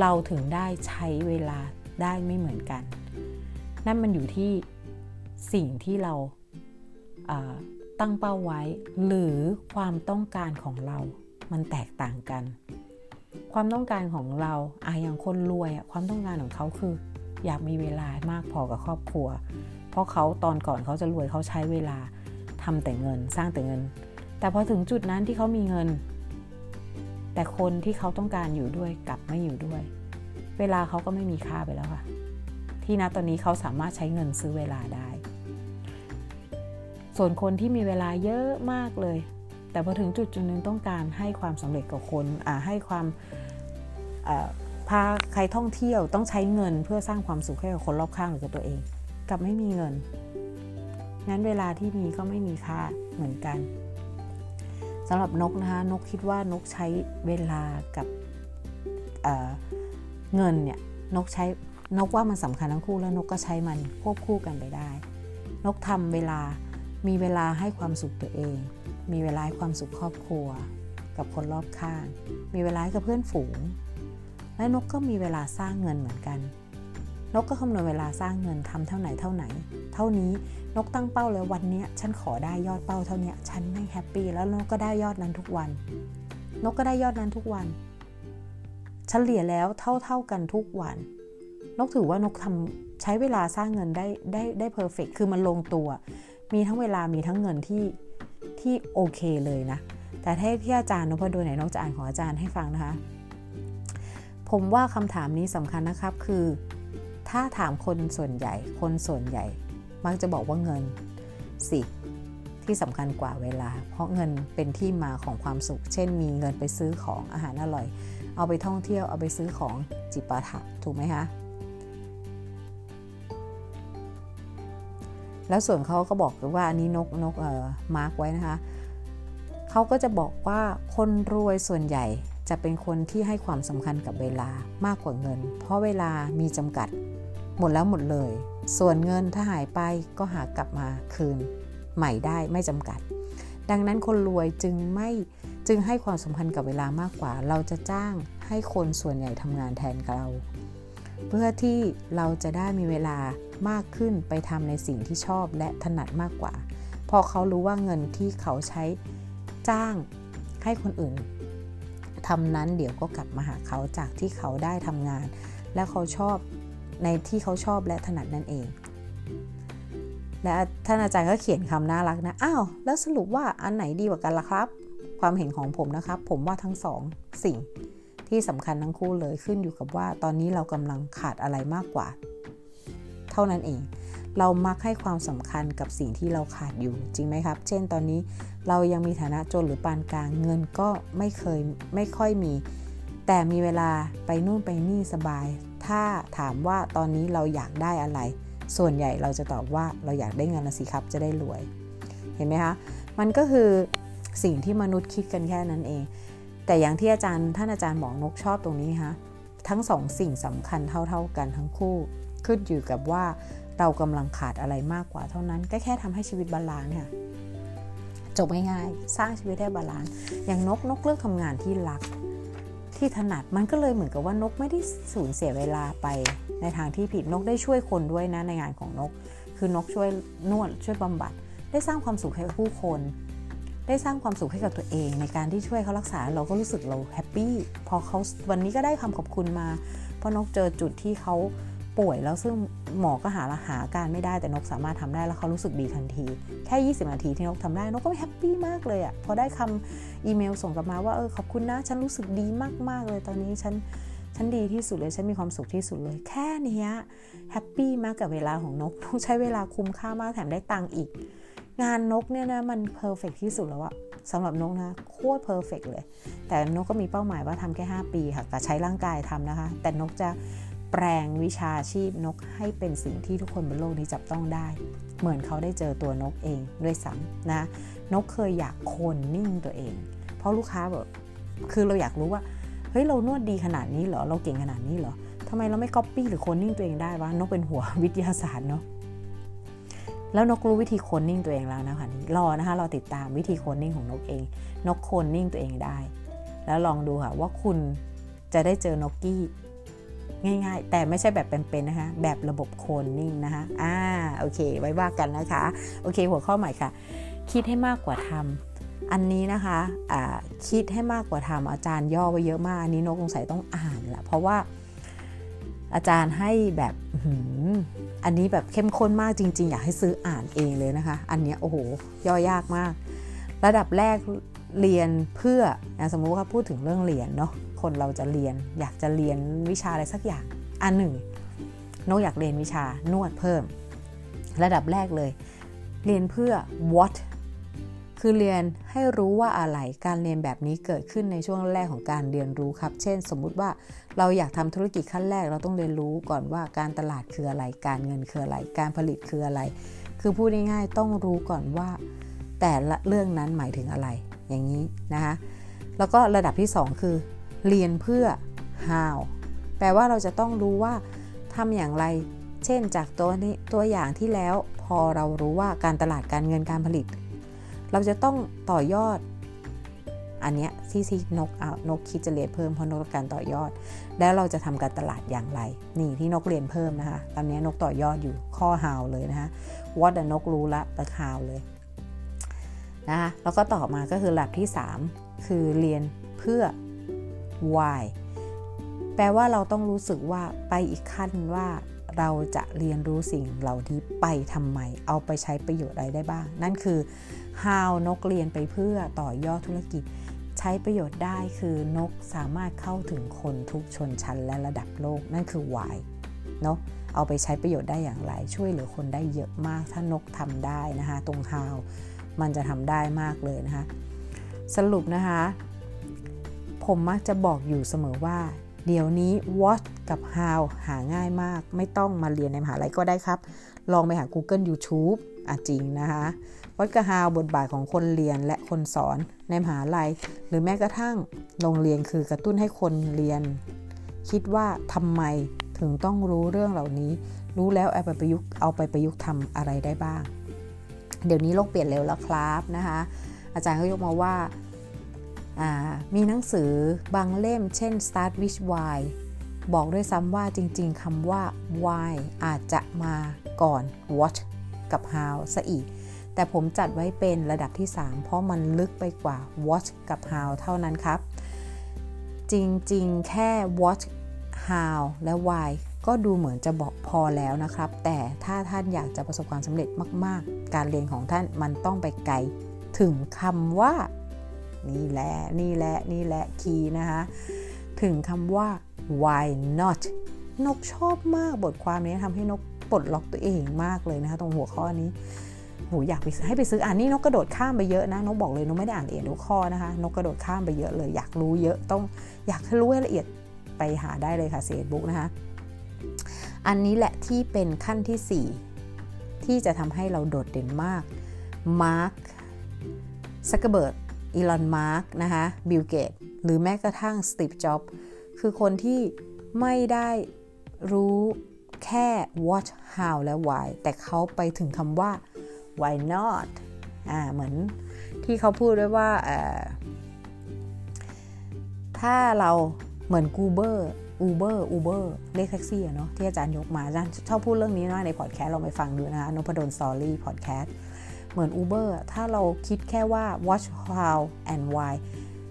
เราถึงได้ใช้เวลาได้ไม่เหมือนกัน นั่นมันอยู่ที่สิ่งที่เราตั้งเป้าไว้ หรือความต้องการของเรา มันแตกต่างกัน ความต้องการของเราอะอย่างคนรวยความต้องการของเขาคือ อยากมีเวลามากพอกับครอบครัว เพราะเขาตอนก่อนเขาจะรวยเขาใช้เวลาทำแต่เงิน สร้างแต่เงิน แต่พอถึงจุดนั้นที่เขามีเงิน แต่คนที่เขาต้องการอยู่ด้วยกลับไม่อยู่ด้วย เวลาเขาก็ไม่มีค่าไปแล้วค่ะ ที่ณตอนนี้เขาสามารถใช้เงินซื้อเวลาได้ ส่วนคนที่มีเวลาเยอะมากเลย แต่พอถึงจุดจุดนึงต้องการให้ความสำเร็จกับคนให้ความพาใครท่องเที่ยวต้องใช้เงินเพื่อสร้างความสุขให้กับคนรอบข้างหรือกับตัวเองกลับไม่มีเงิน งั้นเวลาที่มีก็ไม่มีค่าเหมือนกัน สำหรับนกนะคะนกคิดว่านกใช้เวลากับเเงินเนี่ยนกใช้นกว่ามันสำคัญทั้งคู่แล้วนกก็ใช้มันควบคู่กันไปได้ นกทำเวลามีเวลาให้ความสุขตัวเอง มีเวลาให้ความสุขครอบครัว กับคนรอบข้าง มีเวลากับเพื่อนฝูง และนกก็มีเวลาสร้างเงินเหมือนกัน นกก็คำนวณเวลาสร้างเงินทำเท่าไหนเท่าไหน เท่านี้นกตั้งเป้าเลยวันนี้ฉันขอได้ยอดเป้าเท่านี้ฉันไม่ happy แล้วนกก็ได้ยอดนั้นทุกวัน นกก็ได้ยอดนั้นทุกวันเฉลี่ยแล้วเท่าเท่ากันทุกวัน นกถือว่านกทำใช้เวลาสร้างเงินได้ได้ได้ perfect คือมันลงตัว มีทั้งเวลามีทั้งเงินที่ที่โอเคเลยนะ แต่ถ้าที่อาจารย์นพดลไหนนกจะอ่านของอาจารย์ให้ฟังนะคะ ผมว่าคำถามนี้สำคัญนะครับคือ ถ้าถามคนส่วนใหญ่ คนส่วนใหญ่ มักจะบอกว่าเงินสิที่สำคัญกว่าเวลา เพราะเงินเป็นที่มาของความสุข เช่น มีเงินไปซื้อของอาหารอร่อย เอาไปท่องเที่ยวเอาไปซื้อของจิปาถะถูกไหมคะแล้วส่วนเขาก็บอกว่าอันนี้นกนกเอ่อมาร์กไว้นะคะเขาก็จะบอกว่าคนรวยส่วนใหญ่จะเป็นคนที่ให้ความสำคัญกับเวลามากกว่าเงิน เพราะเวลามีจำกัด หมดแล้วหมดเลย ส่วนเงินถ้าหายไปก็หากลับมาคืนใหม่ได้ไม่จำกัด ดังนั้นคนรวยจึงไม่จึงให้ความสำคัญกับเวลามากกว่า เราจะจ้างให้คนส่วนใหญ่ทำงานแทนเรา เพื่อที่เราจะได้มีเวลามากขึ้นไปทำในสิ่งที่ชอบและถนัดมากกว่า พอเขารู้ว่าเงินที่เขาใช้จ้างให้คนอื่นทำนั้นเดี๋ยวก็กลับมาหาเขาจากที่เขาได้ทำงาน และเขาชอบ ในที่เขาชอบและถนัดนั่นเอง และท่านอาจารย์ก็เขียนคำน่ารักนะ อ้าว แล้วสรุปว่าอันไหนดีกว่ากันล่ะครับ ความเห็นของผมนะครับ ผมว่าทั้งสองสิ่งที่สำคัญทั้งคู่เลยขึ้นอยู่กับว่าตอนนี้เรากำลังขาดอะไรมากกว่า เท่านั้นเอง เรามักให้ความสำคัญกับสิ่งที่เราขาดอยู่จริงไหมครับ เช่น ตอนนี้เรายังมีฐานะจนหรือปานกลางเงินก็ไม่เคยไม่ค่อยมี แต่มีเวลาไปนู่นไปนี่สบาย ถ้าถามว่าตอนนี้เราอยากได้อะไร ส่วนใหญ่เราจะตอบว่าเราอยากได้เงินละสิครับจะได้รวย เห็นไหมคะ มันก็คือสิ่งที่มนุษย์คิดกันแค่นั้นเอง แต่อย่างที่อาจารย์ท่านอาจารย์บอกนกชอบตรงนี้คะทั้งสองสิ่งสำคัญเท่าๆกันทั้งคู่ ขึ้นอยู่กับว่าเรากำลังขาดอะไรมากกว่าเท่านั้น ก็แค่ทำให้ชีวิต balance ค่ะจบง่ายๆ สร้างชีวิตได้ balance อย่างนกนกเลือกทำงานที่รัก ที่ถนัดมันก็เลยเหมือนกับว่านกไม่ได้สูญเสียเวลาไปในทางที่ผิดนกได้ช่วยคนด้วยนะในงานของนก คือนกช่วยนวดช่วยบำบัด ได้สร้างความสุขให้ผู้คน ได้สร้างความสุขให้กับตัวเอง ในการที่ช่วยเขารักษาเราก็รู้สึกเรา happy พอเขาวันนี้ก็ได้คำขอบคุณมาเพราะนกเจอจุดที่เขา ป่วยแล้วซึ่งหมอก็หาละหาการไม่ได้แต่นกสามารถทำได้แล้วเขารู้สึกดีทันที แค่ 20 นาทีที่นกทำได้นกก็ happy มากเลยอะ่ะพอได้คำอีเมลส่งกลับมาว่าเออขอบคุณนะฉันรู้สึกดีมากๆเลยตอนนี้ฉันฉันดีที่สุดเลยฉันมีความสุขที่สุดเลย แค่นี้ happy มากกับเวลาของนกนกใช้เวลาคุ้มค่ามากแถมได้ตังค์อีก งานนกเนี่ยนะมัน perfect ที่สุดแล้วอะสำหรับนกนะโคตร perfect เลย แต่นกก็มีเป้าหมายว่าทำแค่ 5 ปีค่ะแต่ใช้ร่างกายทำนะคะ แต่นกจะ แปลงวิชาชีพนกให้เป็นสิ่งที่ทุกคนบนโลกนี้จับต้องได้ เหมือนเขาได้เจอตัวนกเองด้วยซ้ำนะนกเคยอยากโคนนิ่งตัวเอง เพราะลูกค้าแบบคือเราอยากรู้ว่าเฮ้ยเรานวดดีขนาดนี้เหรอเราเก่งขนาดนี้เหรอทำไมเราไม่ก๊อปปี้หรือโคนนิ่งตัวเองได้วะนกเป็นหัววิทยาศาสตร์เนาะแล้วนกรู้วิธีโคนนิ่งตัวเองแล้วนะคะนี่รอนะคะเราติดตามวิธีโคนนิ่งของนกเอง นกโคนนิ่งตัวเองได้ แล้วลองดูค่ะว่าคุณจะได้เจอนกกี้ ง่ายๆ แต่ไม่ใช่แบบเป็นๆนะคะ แบบระบบโคนนิ่งนะคะอ่าโอเค ไว้ว่ากันนะคะ โอเค หัวข้อใหม่ค่ะ คิดให้มากกว่าทำอันนี้นะคะะคิดให้มากกว่าทำอาจารย์ย่อไว้เยอะมาก อันนี้นกสงสัยต้องอ่านละเพราะว่าอาจารย์ให้แบบอันนี้แบบเข้มข้นมากจริง ๆ อยากให้ซื้ออ่านเองเลยนะคะ อันนี้โอ้โหย่อยากมาก ระดับแรกเรียนเพื่อสมมุติว่าพูดถึงเรื่องเรียนเนาะ คนเราจะเรียน อยากจะเรียนวิชาอะไรสักอย่างอันหนึ่งนกอยากเรียนวิชานวดเพิ่ม ระดับแรกเลย เรียนเพื่อ what คือเรียนให้รู้ว่าอะไรการเรียนแบบนี้เกิดขึ้นในช่วงแรกของการเรียนรู้ครับ เช่น สมมุติว่าเราอยากทำธุรกิจขั้นแรก เราต้องเรียนรู้ก่อนว่าการตลาดคืออะไร การเงินคืออะไร การผลิตคืออะไร คือพูดง่ายๆต้องรู้ก่อนว่า แต่ละเรื่องนั้นหมายถึงอะไร อย่างนี้นะคะแล้วก็ระดับที่ 2 คือ เรียนเพื่อ how แปลว่าเราจะต้องรู้ว่าทำอย่างไร เช่น จากตัวนี้ตัวอย่างที่แล้วพอเรารู้ว่าการตลาดการเงินการผลิต เราจะต้องต่อยอด อันเนี้ยที่ที่นกเอานกคิดจะเรียนเพิ่มเพราะนกการต่อยอด แล้วเราจะทำการตลาดอย่างไร นี่ที่นกเรียนเพิ่มนะคะตอนนี้นกต่อยอดอยู่ข้อ how เลยนะคะวัดนกรู้ละแต่ how เลยนะคะแล้วก็ต่อมาก็คือหลักที่ 3 คือเรียนเพื่อ why แปลว่าเราต้องรู้สึกว่าไปอีกขั้นว่าเราจะเรียนรู้สิ่งเหล่านี้ไปทำไม เอาไปใช้ประโยชน์อะไรได้บ้าง นั่นคือ how นกเรียนไปเพื่อต่อยอดธุรกิจ ใช้ประโยชน์ได้คือนกสามารถเข้าถึงคนทุกชนชั้นและระดับโลก นั่นคือ why เนาะเอาไปใช้ประโยชน์ได้อย่างไร ช่วยเหลือคนได้เยอะมาก ถ้านกทำได้นะคะ ตรง how มันจะทำได้มากเลยนะคะ สรุปนะคะ ผมมักจะบอกอยู่เสมอว่า เดี๋ยวนี้ what กับ how หาง่ายมาก ไม่ต้องมาเรียนในมหาลัยก็ได้ครับ ลองไปหา Google YouTube อะจริงนะคะ what กับ how บทบาทของคนเรียนและคนสอนในมหาลัย หรือแม้กระทั่งโรงเรียนคือกระตุ้นให้คนเรียน คิดว่าทำไมถึงต้องรู้เรื่องเหล่านี้ รู้แล้วเอาไปประยุกต์เอาไปประยุกต์ทำอะไรได้บ้าง เดี๋ยวนี้โลกเปลี่ยนเร็วแล้วครับนะคะ อาจารย์ก็ยกมาว่า มีหนังสือบางเล่มเช่น Start with Why บอกด้วยซ้ำว่าจริงๆคำว่า why อาจจะมาก่อน what กับ how ซะอีก แต่ผมจัดไว้เป็นระดับที่ 3 เพราะมันลึกไปกว่า what กับ how เท่านั้นครับ จริงๆ แค่ what how และ why ก็ดูเหมือนจะบอกพอแล้วนะครับ แต่ถ้าท่านอยากจะประสบความสำเร็จมาก ๆ การเรียนของท่านมันต้องไปไกล ถึงคำว่า นี่แหละนี่แหละนี่แหละคีย์นะคะถึงคำว่า why not นกชอบมากบทความนี้ทำให้นกปลดล็อกตัวเองมากเลยนะคะตรงหัวข้อนี้โหอยากไปให้ไปซื้ออ่านนี่นกกระโดดข้ามไปเยอะนะนกบอกเลยนกไม่ได้อ่านละเอียดทุกข้อนะคะนกกระโดดข้ามไปเยอะเลย อยากรู้เยอะต้องอยากรู้ให้ละเอียดไปหาได้เลยค่ะเฟซบุ๊กนะคะอันนี้แหละที่เป็นขั้นที่ 4 ที่จะทำให้เราโดดเด่นมากมาร์คซักเกอร์เบิร์ก อีลอน มัสก์นะคะบิลเกตส์หรือแม้กระทั่งสตีฟจ็อบส์คือคนที่ไม่ได้รู้แค่ what how และ why แต่เขาไปถึงคำว่า why not อ่าเหมือนที่เขาพูดด้วยว่าถ้าเราเหมือน Uber Uber Uber เรียกแท็กซี่อะเนาะที่อาจารย์ยกมาอาจารย์ชอบพูดเรื่องนี้มากในพอดแคสต์เราไปฟังดูนะคะนพดลสตอรี่พอดแคสต์ เหมือน Uber ถ้าเราคิดแค่ว่า what how and why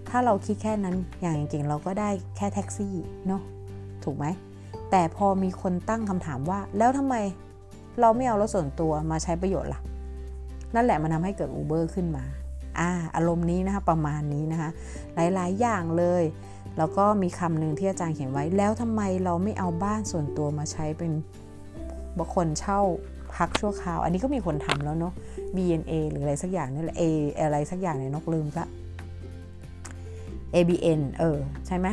ถ้าเราคิดแค่นั้นอย่างจริงๆเราก็ได้แค่แท็กซี่เนาะถูกไหม แต่พอมีคนตั้งคำถามว่า แล้วทำไมเราไม่เอารถส่วนตัวมาใช้ประโยชน์ล่ะ นั่นแหละมันทำให้เกิด Uber ขึ้นมาอ่าอารมณ์นี้นะคะประมาณนี้นะคะ หลายๆ อย่างเลยแล้วก็มีคำหนึ่งที่อาจารย์เขียนไว้ แล้วทำไมเราไม่เอาบ้านส่วนตัวมาใช้เป็นบางคนเช่า พักชั่วคราว อันนี้ก็มีคนทำแล้วเนาะ BNA หรืออะไรสักอย่างนี่แหละ A อะไรสักอย่างในนกลืมละ ABN เออ ใช่ไหม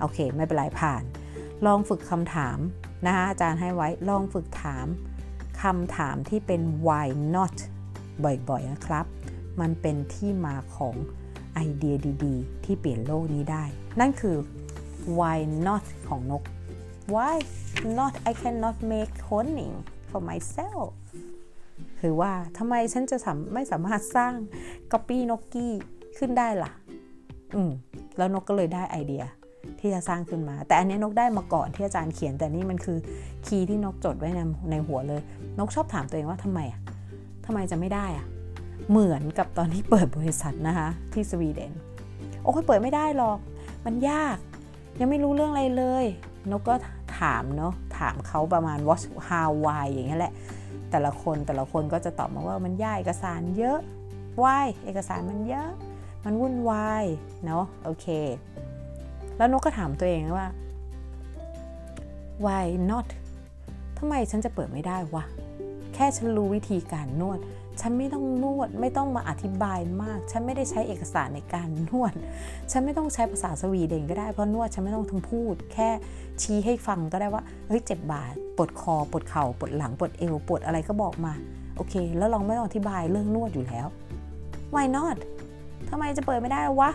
โอเค ไม่เป็นไรผ่าน ลองฝึกคำถามนะคะอาจารย์ให้ไว้ลองฝึกถามคำถามที่เป็น why not บ่อยๆนะครับ มันเป็นที่มาของไอเดียดีๆ ที่เปลี่ยนโลกนี้ได้ นั่นคือ why not ของนก why not I cannot make honing for myself คือว่าทำไมฉันจะไม่สามารถสร้างก๊อปปี้นกกี้ขึ้นได้ล่ะ อืม แล้วนกก็เลยได้ไอเดียที่จะสร้างขึ้นมา แต่อันนี้นกได้มาก่อนที่อาจารย์เขียน แต่นี่มันคือ key ที่นกจดไว้ในในหัวเลย นกชอบถามตัวเองว่าทำไมอะทำไมจะไม่ได้อะ เหมือนกับตอนที่เปิดบริษัทนะคะ ที่สวีเดน โอ้ยเปิดไม่ได้หรอก มันยาก ยังไม่รู้เรื่องอะไรเลย นกก็ถามเนาะ ถามเขาประมาณ what how why อย่างเงี้ยแหละ แต่ละคนแต่ละคนก็จะตอบมาว่ามันยากเอกสารเยอะ why เอกสารมันเยอะ มันวุ่นวายเนาะโอเค แล้วนกก็ถามตัวเองว่า why not ทำไมฉันจะเปิดไม่ได้วะ แค่ฉันรู้วิธีการนวด ฉันไม่ต้องนวดไม่ต้องมาอธิบายมาก ฉันไม่ได้ใช้เอกสารในการนวด ฉันไม่ต้องใช้ภาษาสวีเดนก็ได้เพราะนวดฉันไม่ต้องทั้งพูด แค่ชี้ให้ฟังก็ได้ว่าเฮ้ยเจ็บบาดปวดคอปวดเข่าปวดหลังปวดเอวปวดอะไรก็บอกมา โอเค แล้วเราไม่ต้องอธิบายเรื่องนวดอยู่แล้ว why not ทำไมจะเปิดไม่ได้วะ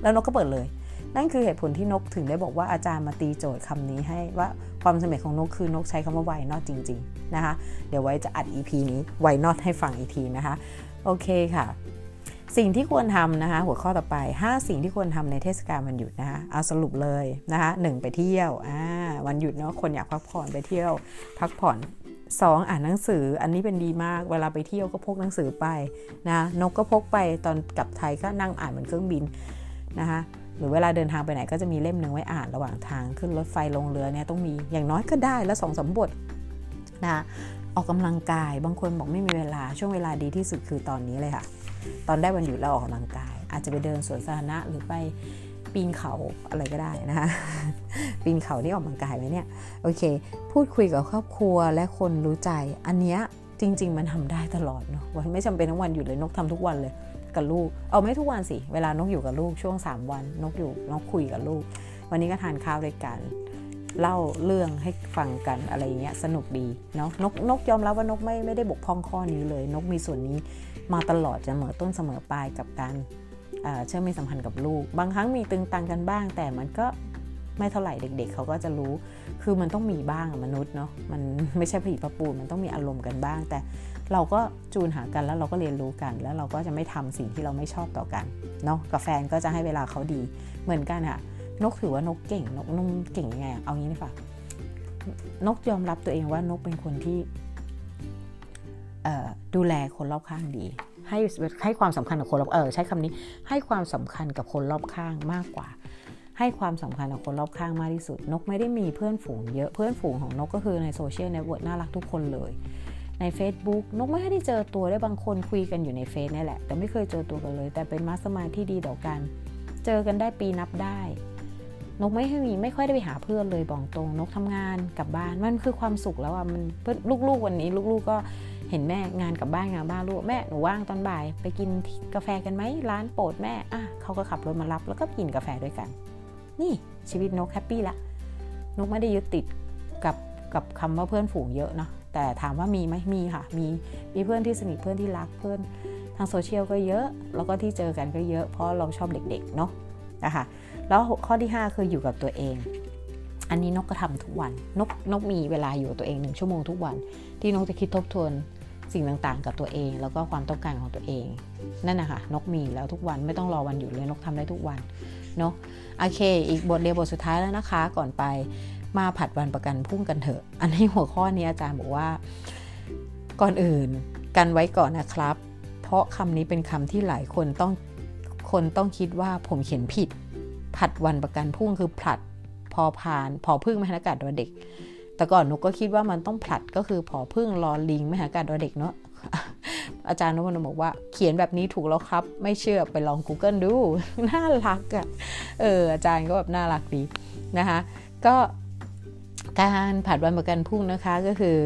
แล้วนกก็เปิดเลย นั่นคือเหตุผลที่นกถึงได้บอกว่าอาจารย์มาตีโจทย์คำนี้ให้ว่าความสำเร็จของนกคือนกใช้คำว่า why not จริง ๆ นะคะ เดี๋ยวไว้จะอัด EP นี้ why not ให้ฟังอีกทีนะคะ โอเคค่ะ สิ่งที่ควรทำนะคะ หัวข้อต่อไป 5 สิ่งที่ควรทำในเทศกาลวันหยุดนะคะเอาสรุปเลยนะคะหไปเที่ยวอ่าวันหยุดเนาะคนอยากพักผ่อนไปเที่ยว พักผ่อน2อ่านหนังสืออันนี้เป็นดีมาก เวลาไปเที่ยวก็พกหนังสือไปนะนกก็พกไปตอนกลับไทยก็นั่งอ่านเหมือนเครื่องบินนะคะ หรือเวลาเดินทางไปไหนก็จะมีเล่มหนึ่งไว้อ่านระหว่างทางขึ้นรถไฟลงเรือเนี่ยต้องมีอย่างน้อยก็ได้แล้วสองสมบทนะออกกำลังกายบางคนบอกไม่มีเวลาช่วงเวลาดีที่สุดคือตอนนี้เลยค่ะ ตอนได้วันหยุดเราออกกำลังกาย อาจจะไปเดินสวนสาธารณะหรือไปปีนเขาอะไรก็ได้นะคะปีนเขาที่ออกกำลังกายไหมเนี่ยโอเค พูดคุยกับครอบครัวและคนรู้ใจ อันเนี้ยจริง ๆ มันทำได้ตลอดเนาะวันไม่จำเป็นทั้งวันหยุดเลยนกทำทุกวันเลย กับลูก เอาไม่ทุกวันสิ เวลานกอยู่กับลูกช่วง 3 วัน นกอยู่นกคุยกับลูก วันนี้ก็ทานข้าวด้วยกัน เล่าเรื่องให้ฟังกันอะไรเงี้ยสนุกดีเนาะนกนกยอมรับว่านกไม่ไม่ได้บกพร่องข้อนี้เลย นกมีส่วนนี้มาตลอดเสมอต้นเสมอปลายกับการเชื่อมมีสัมพันธ์กับลูก บางครั้งมีตึงตังกันบ้าง แต่มันก็ไม่เท่าไหร่เด็ก ๆ เขาก็จะรู้ คือมันต้องมีบ้างมนุษย์เนาะ มันไม่ใช่ผีประปูมันต้องมีอารมณ์กันบ้าง แต่ เราก็จูนหากันแล้วเราก็เรียนรู้กัน แล้วเราก็จะไม่ทำสิ่งที่เราไม่ชอบต่อกันเนาะกับแฟนก็จะให้เวลาเขาดีเหมือนกันอะนกถือว่านกเก่งนกนุ่มเก่งยังไงเอางี้ดีกว่านกยอมรับตัวเองว่านกเป็นคนที่ดูแลคนรอบข้างดี ให้ให้ความสำคัญกับคนรอบเออใช้คำนี้ให้ความสำคัญกับคนรอบข้างมากกว่า ให้ความสำคัญกับคนรอบข้างมากที่สุด นกไม่ได้มีเพื่อนฝูงเยอะเพื่อนฝูงของนกก็คือใน social network น่ารักทุกคนเลย ใน Facebook นกไม่ได้เจอตัวได้บางคนคุยกันอยู่ในเฟซนี่แหละ แต่ไม่เคยเจอตัวกันเลย แต่เป็นมาสมาชิกที่ดีต่อกัน เจอกันได้ปีนับได้ นกไม่ให้มีไม่ค่อยได้ไปหาเพื่อนเลยบอกตรงนกทำงานกลับบ้านมันคือความสุขแล้วอะมันลูกๆวันนี้ลูกๆก็เห็นแม่งานกลับบ้านงานบ้านลูกแม่หนูว่างตอนบ่าย ไปกินกาแฟกันไหมร้านโปรดแม่อะเขาก็ขับรถมารับ แล้วก็กินกาแฟด้วยกัน นี่ชีวิตนกแฮปปี้ละนกไม่ได้ยึดติดกับกับคำว่าเพื่อนฝูงเยอะเนาะ แต่ถามว่ามีไหมมีค่ะ มีมีเพื่อนที่สนิทเพื่อนที่รักเพื่อนทางโซเชียลก็เยอะ แล้วก็ที่เจอกันก็เยอะ เพราะเราชอบเด็กๆเนาะนะคะแล้วข้อที่ 5 คืออยู่กับตัวเอง อันนี้นกก็ทำทุกวันนกนกมีเวลาอยู่ตัวเองหนึ่งชั่วโมงทุกวัน ที่นกจะคิดทบทวนสิ่งต่างๆ กับตัวเอง แล้วก็ความต้องการของตัวเอง นั่นนะคะนกมีแล้วทุกวันไม่ต้องรอวันหยุดเลยนกทำได้ทุกวันเนาะโอเค อีกบทเรียนบทสุดท้ายแล้วนะคะก่อนไป มาผัดวันประกันพุ่งกันเถอะ อันนี้หัวข้อนี้อาจารย์บอกว่า ก่อนอื่นกันไว้ก่อนนะครับ เพราะคำนี้เป็นคำที่หลายคนต้องคนต้องคิดว่าผมเขียนผิด ผัดวันประกันพุ่งคือผลัด พอพาน พอพึ่งมหากาศตัวเด็ก แต่ก่อนนุกก็คิดว่ามันต้องผลัดก็คือพอพึ่งรอลิงมหากาศตัวเด็กเนาะอาจารย์นุพนบอกว่าเขียนแบบนี้ถูกแล้วครับ ไม่เชื่อไปลอง Google ดู น่ารักอะ่ะ เออ อาจารย์ก็แบบน่ารักดีนะคะ ก็ การผัดวันประกันพุ่งนะคะก็คือ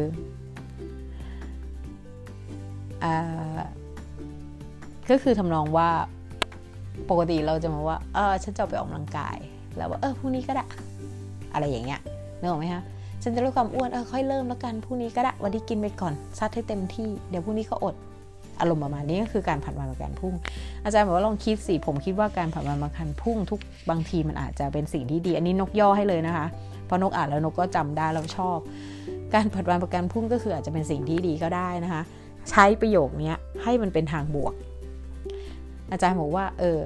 อก็คือทำนองว่าปกติเราจะมาว่าเออฉันจะไปออกกำลังกาย แล้วว่าเออพรุ่งนี้ก็ได้อะไรอย่างเงี้ยนึกออกไหมคะฉันจะลดความอ้วนเออค่อยเริ่มแล้วกันพรุ่งนี้ก็ได้วันนี้กินไปก่อนซัดให้เต็มที่เดี๋ยวพรุ่งนี้ก็อดอารมณ์ประมาณนี้ก็คือการผัดวันประกันพุ่ง อาจารย์บอกว่าลองคิดสิผมคิดว่าการผัดวันประกันพุ่งทุกบางทีมันอาจจะเป็นสิ่งที่ดี อันนี้นกย่อให้เลยนะคะ เพราะนกอ่านแล้วนกก็จำได้แล้วชอบ การผัดวันประกันพรุ่งก็คืออาจจะเป็นสิ่งที่ดีก็ได้นะคะ ใช้ประโยคนี้ให้มันเป็นทางบวก อาจารย์บอกว่า เออ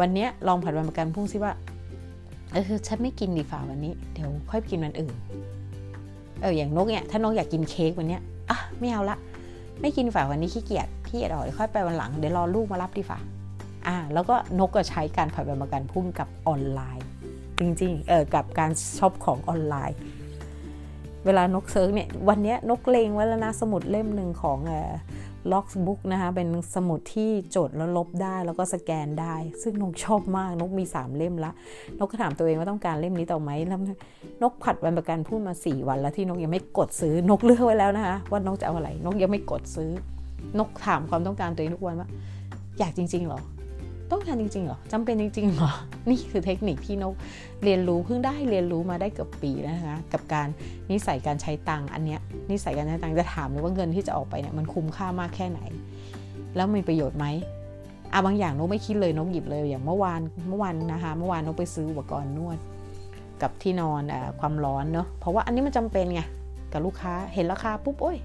วันนี้ลองผัดวันประกันพรุ่งซิว่าเออฉันไม่กินดีฝ่าวันนี้เดี๋ยวค่อยกินวันอื่นเอออย่างนกเนี่ยถ้านกอยากกินเค้กวันนี้อะไม่เอาละไม่กินฝ่าวันนี้ขี้เกียจขี้เกียจออกเดี๋ยวค่อยไปวันหลังเดี๋ยวรอลูกมารับดีฝ่าอ่าแล้วก็นกก็ใช้การผัดวันประกันพรุ่งกับออนไลน์ จริงๆเออกับการ shop ของออนไลน์ เวลานก search เนี่ยวันนี้นกเลงไว้แล้วนะสมุดเล่มหนึ่งของเออ Rocketbook นะคะเป็นสมุดที่จดแล้วลบได้แล้วก็สแกนได้ ซึ่งนกชอบมากนกมี 3 เล่มละ นกก็ถามตัวเองว่าต้องการเล่มนี้ต่อไหมแล้วนกผัดวันประกันพรุ่งมา 4 วันแล้วที่นกยังไม่กดซื้อนกเลือกไว้แล้วนะคะว่านกจะเอาอะไร นกยังไม่กดซื้อ นกถามความต้องการตัวเองทุกวันว่า อยากจริงๆหรอ ต้องการจริงๆเหรอจำเป็นจริงๆเหรอ นี่คือเทคนิคที่นกเรียนรู้เพิ่งได้เรียนรู้มาได้เกือบปีนะคะกับการนิสัยการใช้ตังค์อันเนี้ยนิสัยการใช้ตังค์จะถามเลยว่าเงินที่จะออกไปเนี่ยมันคุ้มค่ามากแค่ไหน แล้วมีประโยชน์ไหมอะบางอย่างนกไม่คิดเลยนกหยิบเลยอย่างเมื่อวานเมื่อวานนะคะเมื่อวานนกไปซื้ออุปกรณ์นวด กับที่นอนอความร้อนเนาะเพราะว่าอันนี้มันจำเป็นไงกับลูกค้าเห็นราคาปุ๊บโอ้ย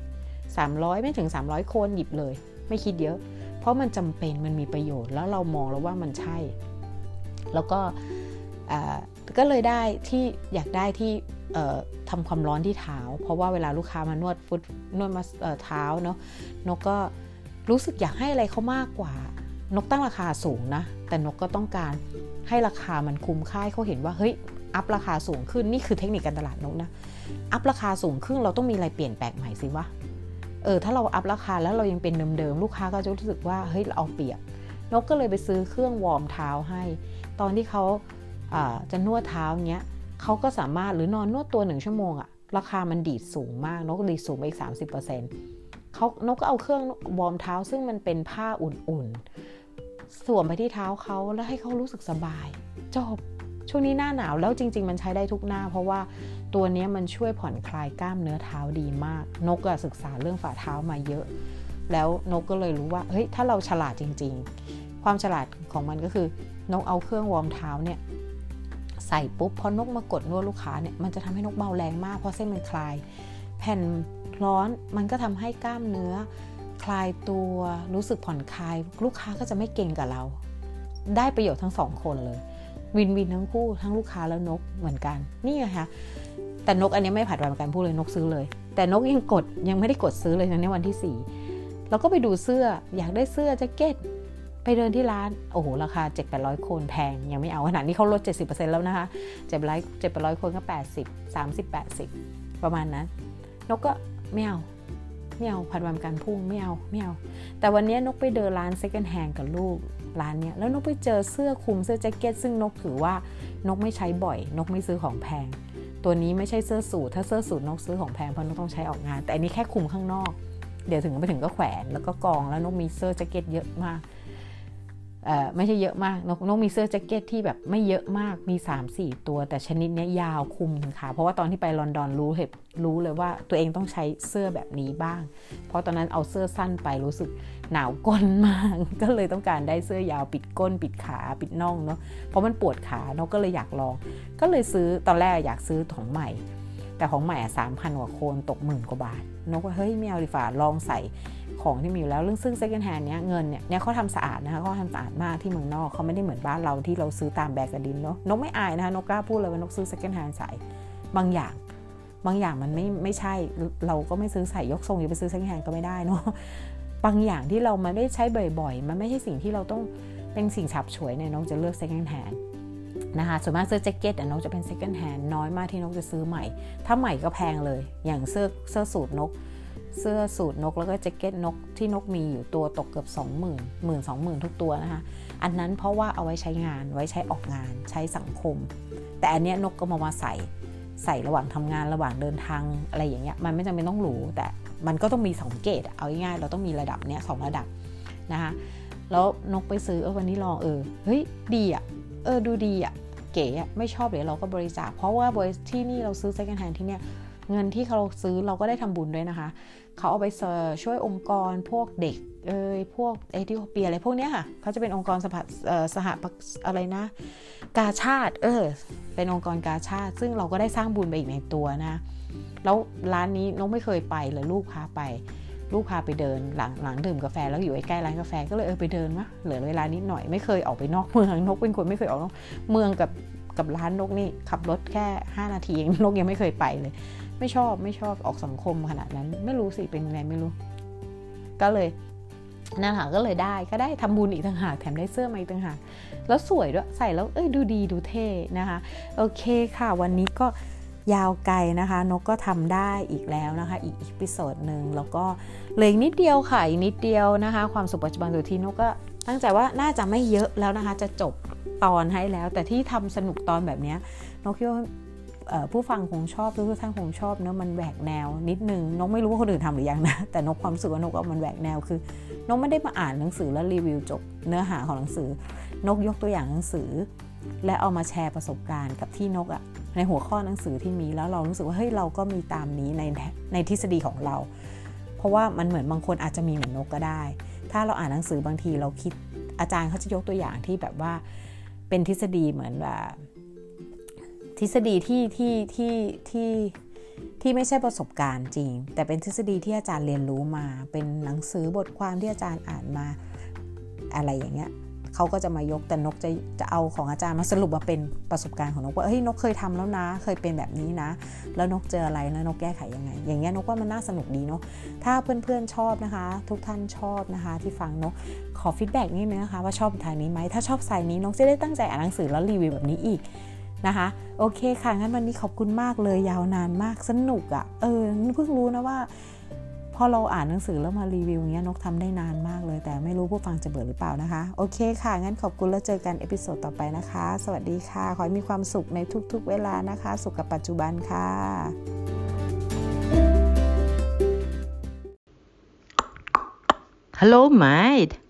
300 ไม่ถึง 300 คนหยิบเลย ไม่คิดเยอะ ราะมันจำเป็นมันมีประโยชน์แล้วเรามองแล้วว่ามันใช่ แล้วก็ก็เลยได้ที่อยากได้ที่ทำความร้อนที่เท้า เพราะว่าเวลาลูกค้ามานวดฟุตนวดมาเท้าเนาะนกก็รู้สึกอยากให้อะไรเขามากกว่า นกตั้งราคาสูงนะ แต่นกก็ต้องการให้ราคามันคุ้มค่าเขาเห็นว่าเฮ้ยup ราคาสูงขึ้นนี่คือเทคนิคการตลาดนกนะ up ราคาสูงขึ้นเราต้องมีอะไรเปลี่ยนแปลงใหม่สิวะ เออถ้าเรา up ราคาแล้วเรายังเป็นเดิมๆลูกค้าก็จะรู้สึกว่าเฮ้ยเราเอาเปรียบนกก็เลยไปซื้อเครื่อง warm เท้าให้ ตอนที่เขาจะนวดเท้าเนี้ยเขาก็สามารถหรือนอนนวดตัวหนึ่งชั่วโมงอะราคามันดีดสูงมากนกดีดสูงไปอีก 30%เขานกก็เอาเครื่อง warm เท้าซึ่งมันเป็นผ้าอุ่นๆสวมไปที่เท้าเขาแล้วให้เขารู้สึกสบาย จบช่วงนี้หน้าหนาวแล้วจริง ๆ มันใช้ได้ทุกหน้า เพราะว่า ตัวนี้มันช่วยผ่อนคลายกล้ามเนื้อเท้าดีมาก นกศึกษาเรื่องฝ่าเท้ามาเยอะ แล้วนกก็เลยรู้ว่าเฮ้ยถ้าเราฉลาดจริง ๆ ความฉลาดของมันก็คือนกเอาเครื่องวอร์มเท้าเนี่ยใส่ปุ๊บพอนกมากดนวดลูกค้าเนี่ยมันจะทำให้นกเบาแรงมาก เพราะเส้นมันคลาย แผ่นร้อนมันก็ทำให้กล้ามเนื้อ คลายตัวรู้สึกผ่อนคลาย ลูกค้าก็จะไม่เก่งกับเรา ได้ประโยชน์ทั้งสองคนเลย วินวินทั้งคู่ทั้งลูกค้าแล้วนกเหมือนกัน นี่ไงคะ แต่นกอันนี้ไม่ผัดวันประกันพูดเลยนกซื้อเลย แต่นกยังกดยังไม่ได้กดซื้อเลยในวันที่ 4 เราก็ไปดูเสื้ออยากได้เสื้อแจ็คเก็ตไปเดินที่ร้าน โอ้โห ราคา 7 8 0 0คนแพง ยังไม่เอาขนาดนี้เขาลด 70%แล้วนะคะ7 8 0 0 7 8 0 0คนก็ 80 30 80 ประมาณนั้นนกก็ไม่เอาไม่เอาพันวันการพุ่งไม่เอาไม่เอา แต่วันนี้นกไปเดินร้าน second hand กับลูกร้านเนี้ยแล้วนกไปเจอเสื้อคลุมเสื้อแจ็คเก็ตซึ่งนกถือว่านกไม่ใช้บ่อย นกไม่ซื้อของแพง ตัวนี้ไม่ใช่เสื้อสูทถ้าเสื้อสูทนกซื้อของแพงเพราะนกต้องใช้ออกงาน แต่อันนี้แค่คลุมข้างนอก เดี๋ยวถึงไปถึงก็แขวนแล้วก็กองแล้วนกมีเสื้อแจ็คเก็ตเยอะมาก ไม่ใช่เยอะมากนกนกมีเสื้อแจ็คเก็ตที่แบบไม่เยอะมากมี 3-4 ตัว แต่ชนิดนี้ยาวคลุมถึงขาเพราะว่าตอนที่ไปลอนดอนรู้เหตุรู้เลยว่าตัวเองต้องใช้เสื้อแบบนี้บ้าง เพราะตอนนั้นเอาเสื้อสั้นไปรู้สึกหนาวก้นมาก ก็เลยต้องการได้เสื้อยาวปิดก้น ปิดขาปิดน่องเนาะเพราะมันปวดขานกก็เลยอยากลอง ก็เลยซื้อตอนแรกอยากซื้อของใหม่ แต่ของใหม่อะสามพันกว่าโคนตกหมื่นกว่าบาทนกว่าเฮ้ยไม่เอาดีฝ่าลองใส่ ของที่มีอยู่แล้วเรื่องซึ่ง second hand เนี้ยเงินเนี่ยเนี่ยเขาทำสะอาดนะคะเขาทำสะอาดมากที่เมืองนอกเขาไม่ได้เหมือนบ้านเราที่เราซื้อตามแบกกระดินเนาะนกไม่อายนะคะนกกล้าพูดเลยว่านกซื้อ second hand ใส่บางอย่างบางอย่างมันไม่ไม่ใช่เราก็ไม่ซื้อใส่ยกทรงอยู่ไปซื้อ second hand ก็ไม่ได้เนาะบางอย่างที่เรามันไม่ใช้บ่อยๆ มันไม่ใช่สิ่งที่เราต้องเป็นสิ่งฉับฉวยเนี่ยน้องจะเลือก second hand นะคะส่วนมากเสื้อแจ็คเก็ตน้องจะเป็น second hand น้อยมากที่นกจะซื้อใหม่ ถ้าใหม่ก็แพงเลย อย่างเสื้อเสื้อสูทนก เสื้อสูทนกแล้วก็แจ็คเก็ตนกที่นกมีอยู่ตัวตกเกือบ 2 0 0 0 0 0 0 2 0,000 ทุกตัวนะคะ อันนั้นเพราะว่าเอาไว้ใช้งานไว้ใช้ออกงานใช้สังคม แต่อันเนี้ยนกก็มามาใส่ใส่ระหว่างทำงานระหว่างเดินทางอะไรอย่างเงี้ยมันไม่จำเป็นต้องหรูแต่มันก็ต้องมี2เกรดเอาง่ายๆเราต้องมีระดับเนี้ยสระดับนะคะแล้วนกไปซื้อเออวันนี้ลองเออเฮ้ยดีอะเออดูดีอะเก๋อะไม่ชอบเดี๋ยวเราก็บริจาคเพราะว่าบริที่นี่เราซื้อ second hand ที่เนี้ย เงินที่เขาซื้อเราก็ได้ทำบุญด้วยนะคะ เขาเอาไปช่วยองค์กรพวกเด็กเอ้ยพวกเอธิโอเปียอะไรพวกเนี้ยค่ะเขาจะเป็นองค์กรสหสหอะไรนะ กาชาติเออเป็นองค์กรกาชาติ ซึ่งเราก็ได้สร้างบุญไปอีกในตัวนะ แล้วร้านนี้น้องไม่เคยไปเลยลูกพาไป ลูกพาไปเดินหลังหลังดื่มกาแฟแล้วอยู่ใกล้ร้านกาแฟก็เลยเออไปเดินมะเหลือเวลานิดหน่อยไม่เคยออกไปนอกเมืองนกเป็นคนไม่เคยออกนอกเมืองกับกับร้านนกนี่ขับรถแค่ 5 นาทีเองนกยังไม่เคยไปเลย ไม่ชอบไม่ชอบออกสังคมขนาดนั้น ไม่รู้สิเป็นไงไม่รู้ ก็เลยนั่นค่ะก็เลยได้ก็ได้ทำบุญอีกต่างหากแถมได้เสื้อมาอีกต่างหากแล้วสวยด้วยใส่แล้วเอ้ยดูดีดูเท่นะคะ โอเคค่ะ วันนี้ก็ยาวไกลนะคะ นกก็ทำได้อีกแล้วนะคะ อีก episode หนึ่งแล้วก็เหลืออีกนิดเดียวค่ะอีกนิดเดียวนะคะ ความสุขปัจจุบันตัวที่นกก็ตั้งใจว่าน่าจะไม่เยอะแล้วนะคะ จะจบตอนให้แล้ว แต่ที่ทำสนุกตอนแบบนี้นกคิดว่า ผู้ฟังคงชอบทุกท่านคงชอบเนะมันแหวกแนวนิดนึงนกไม่รู้ว่าคนอื่นทำหรือยังนะ แต่นกความรู้สึกว่านกว่ามันแหวกแนวคือนกไม่ได้มาอ่านหนังสือแล้วรีวิวจบเนื้อหาของหนังสือ นกยกตัวอย่างหนังสือ และเอามาแชร์ประสบการณ์กับที่นกอะในหัวข้อหนังสือที่มีแล้วเรารู้สึกว่าเฮ้ยเราก็มีตามนี้ในในทฤษฎีของเรา เพราะว่ามันเหมือนบางคนอาจจะมีเหมือนนกก็ได้ ถ้าเราอ่านหนังสือบางทีเราคิดอาจารย์เขาจะยกตัวอย่างที่แบบว่าเป็นทฤษฎีเหมือนแบบ ทฤษฎีที่ที่ที่ที่ที่ไม่ใช่ประสบการณ์จริง แต่เป็นทฤษฎีที่อาจารย์เรียนรู้มา เป็นหนังสือบทความที่อาจารย์อ่านมาอะไรอย่างเงี้ยเขาก็จะมายกแต่นกจะจะเอาของอาจารย์มาสรุปมาเป็นประสบการณ์ของนกว่าเฮ้ยนกเคยทำแล้วนะ เคยเป็นแบบนี้นะ แล้วนกเจออะไรแล้วนกแก้ไขยังไง อย่างเงี้ยนกว่ามันน่าสนุกดีเนาะถ้าเพื่อนๆชอบนะคะ ทุกท่านชอบนะคะ ที่ฟังนกขอฟีดแบ็กนิดนึงนะคะว่าชอบทางนี้ไหมถ้าชอบสายนี้นกจะได้ตั้งใจอ่านหนังสือแล้วรีวิวแบบนี้อีก นะคะ โอเคค่ะ งั้นวันนี้ขอบคุณมากเลยยาวนานมากสนุกอะ่ะ เออเพิ่งรู้นะว่า พอเราอ่านหนังสือแล้วมารีวิวเงี้ยนกทำได้นานมากเลย แต่ไม่รู้ผู้ฟังจะเบื่อหรือเปล่านะคะ โอเคค่ะ งั้นขอบคุณแล้วเจอกัน episode ต่อไปนะคะ สวัสดีค่ะ ขอให้มีความสุขในทุกๆ เวลานะคะ สุขกับปัจจุบันค่ะ Hello, mate.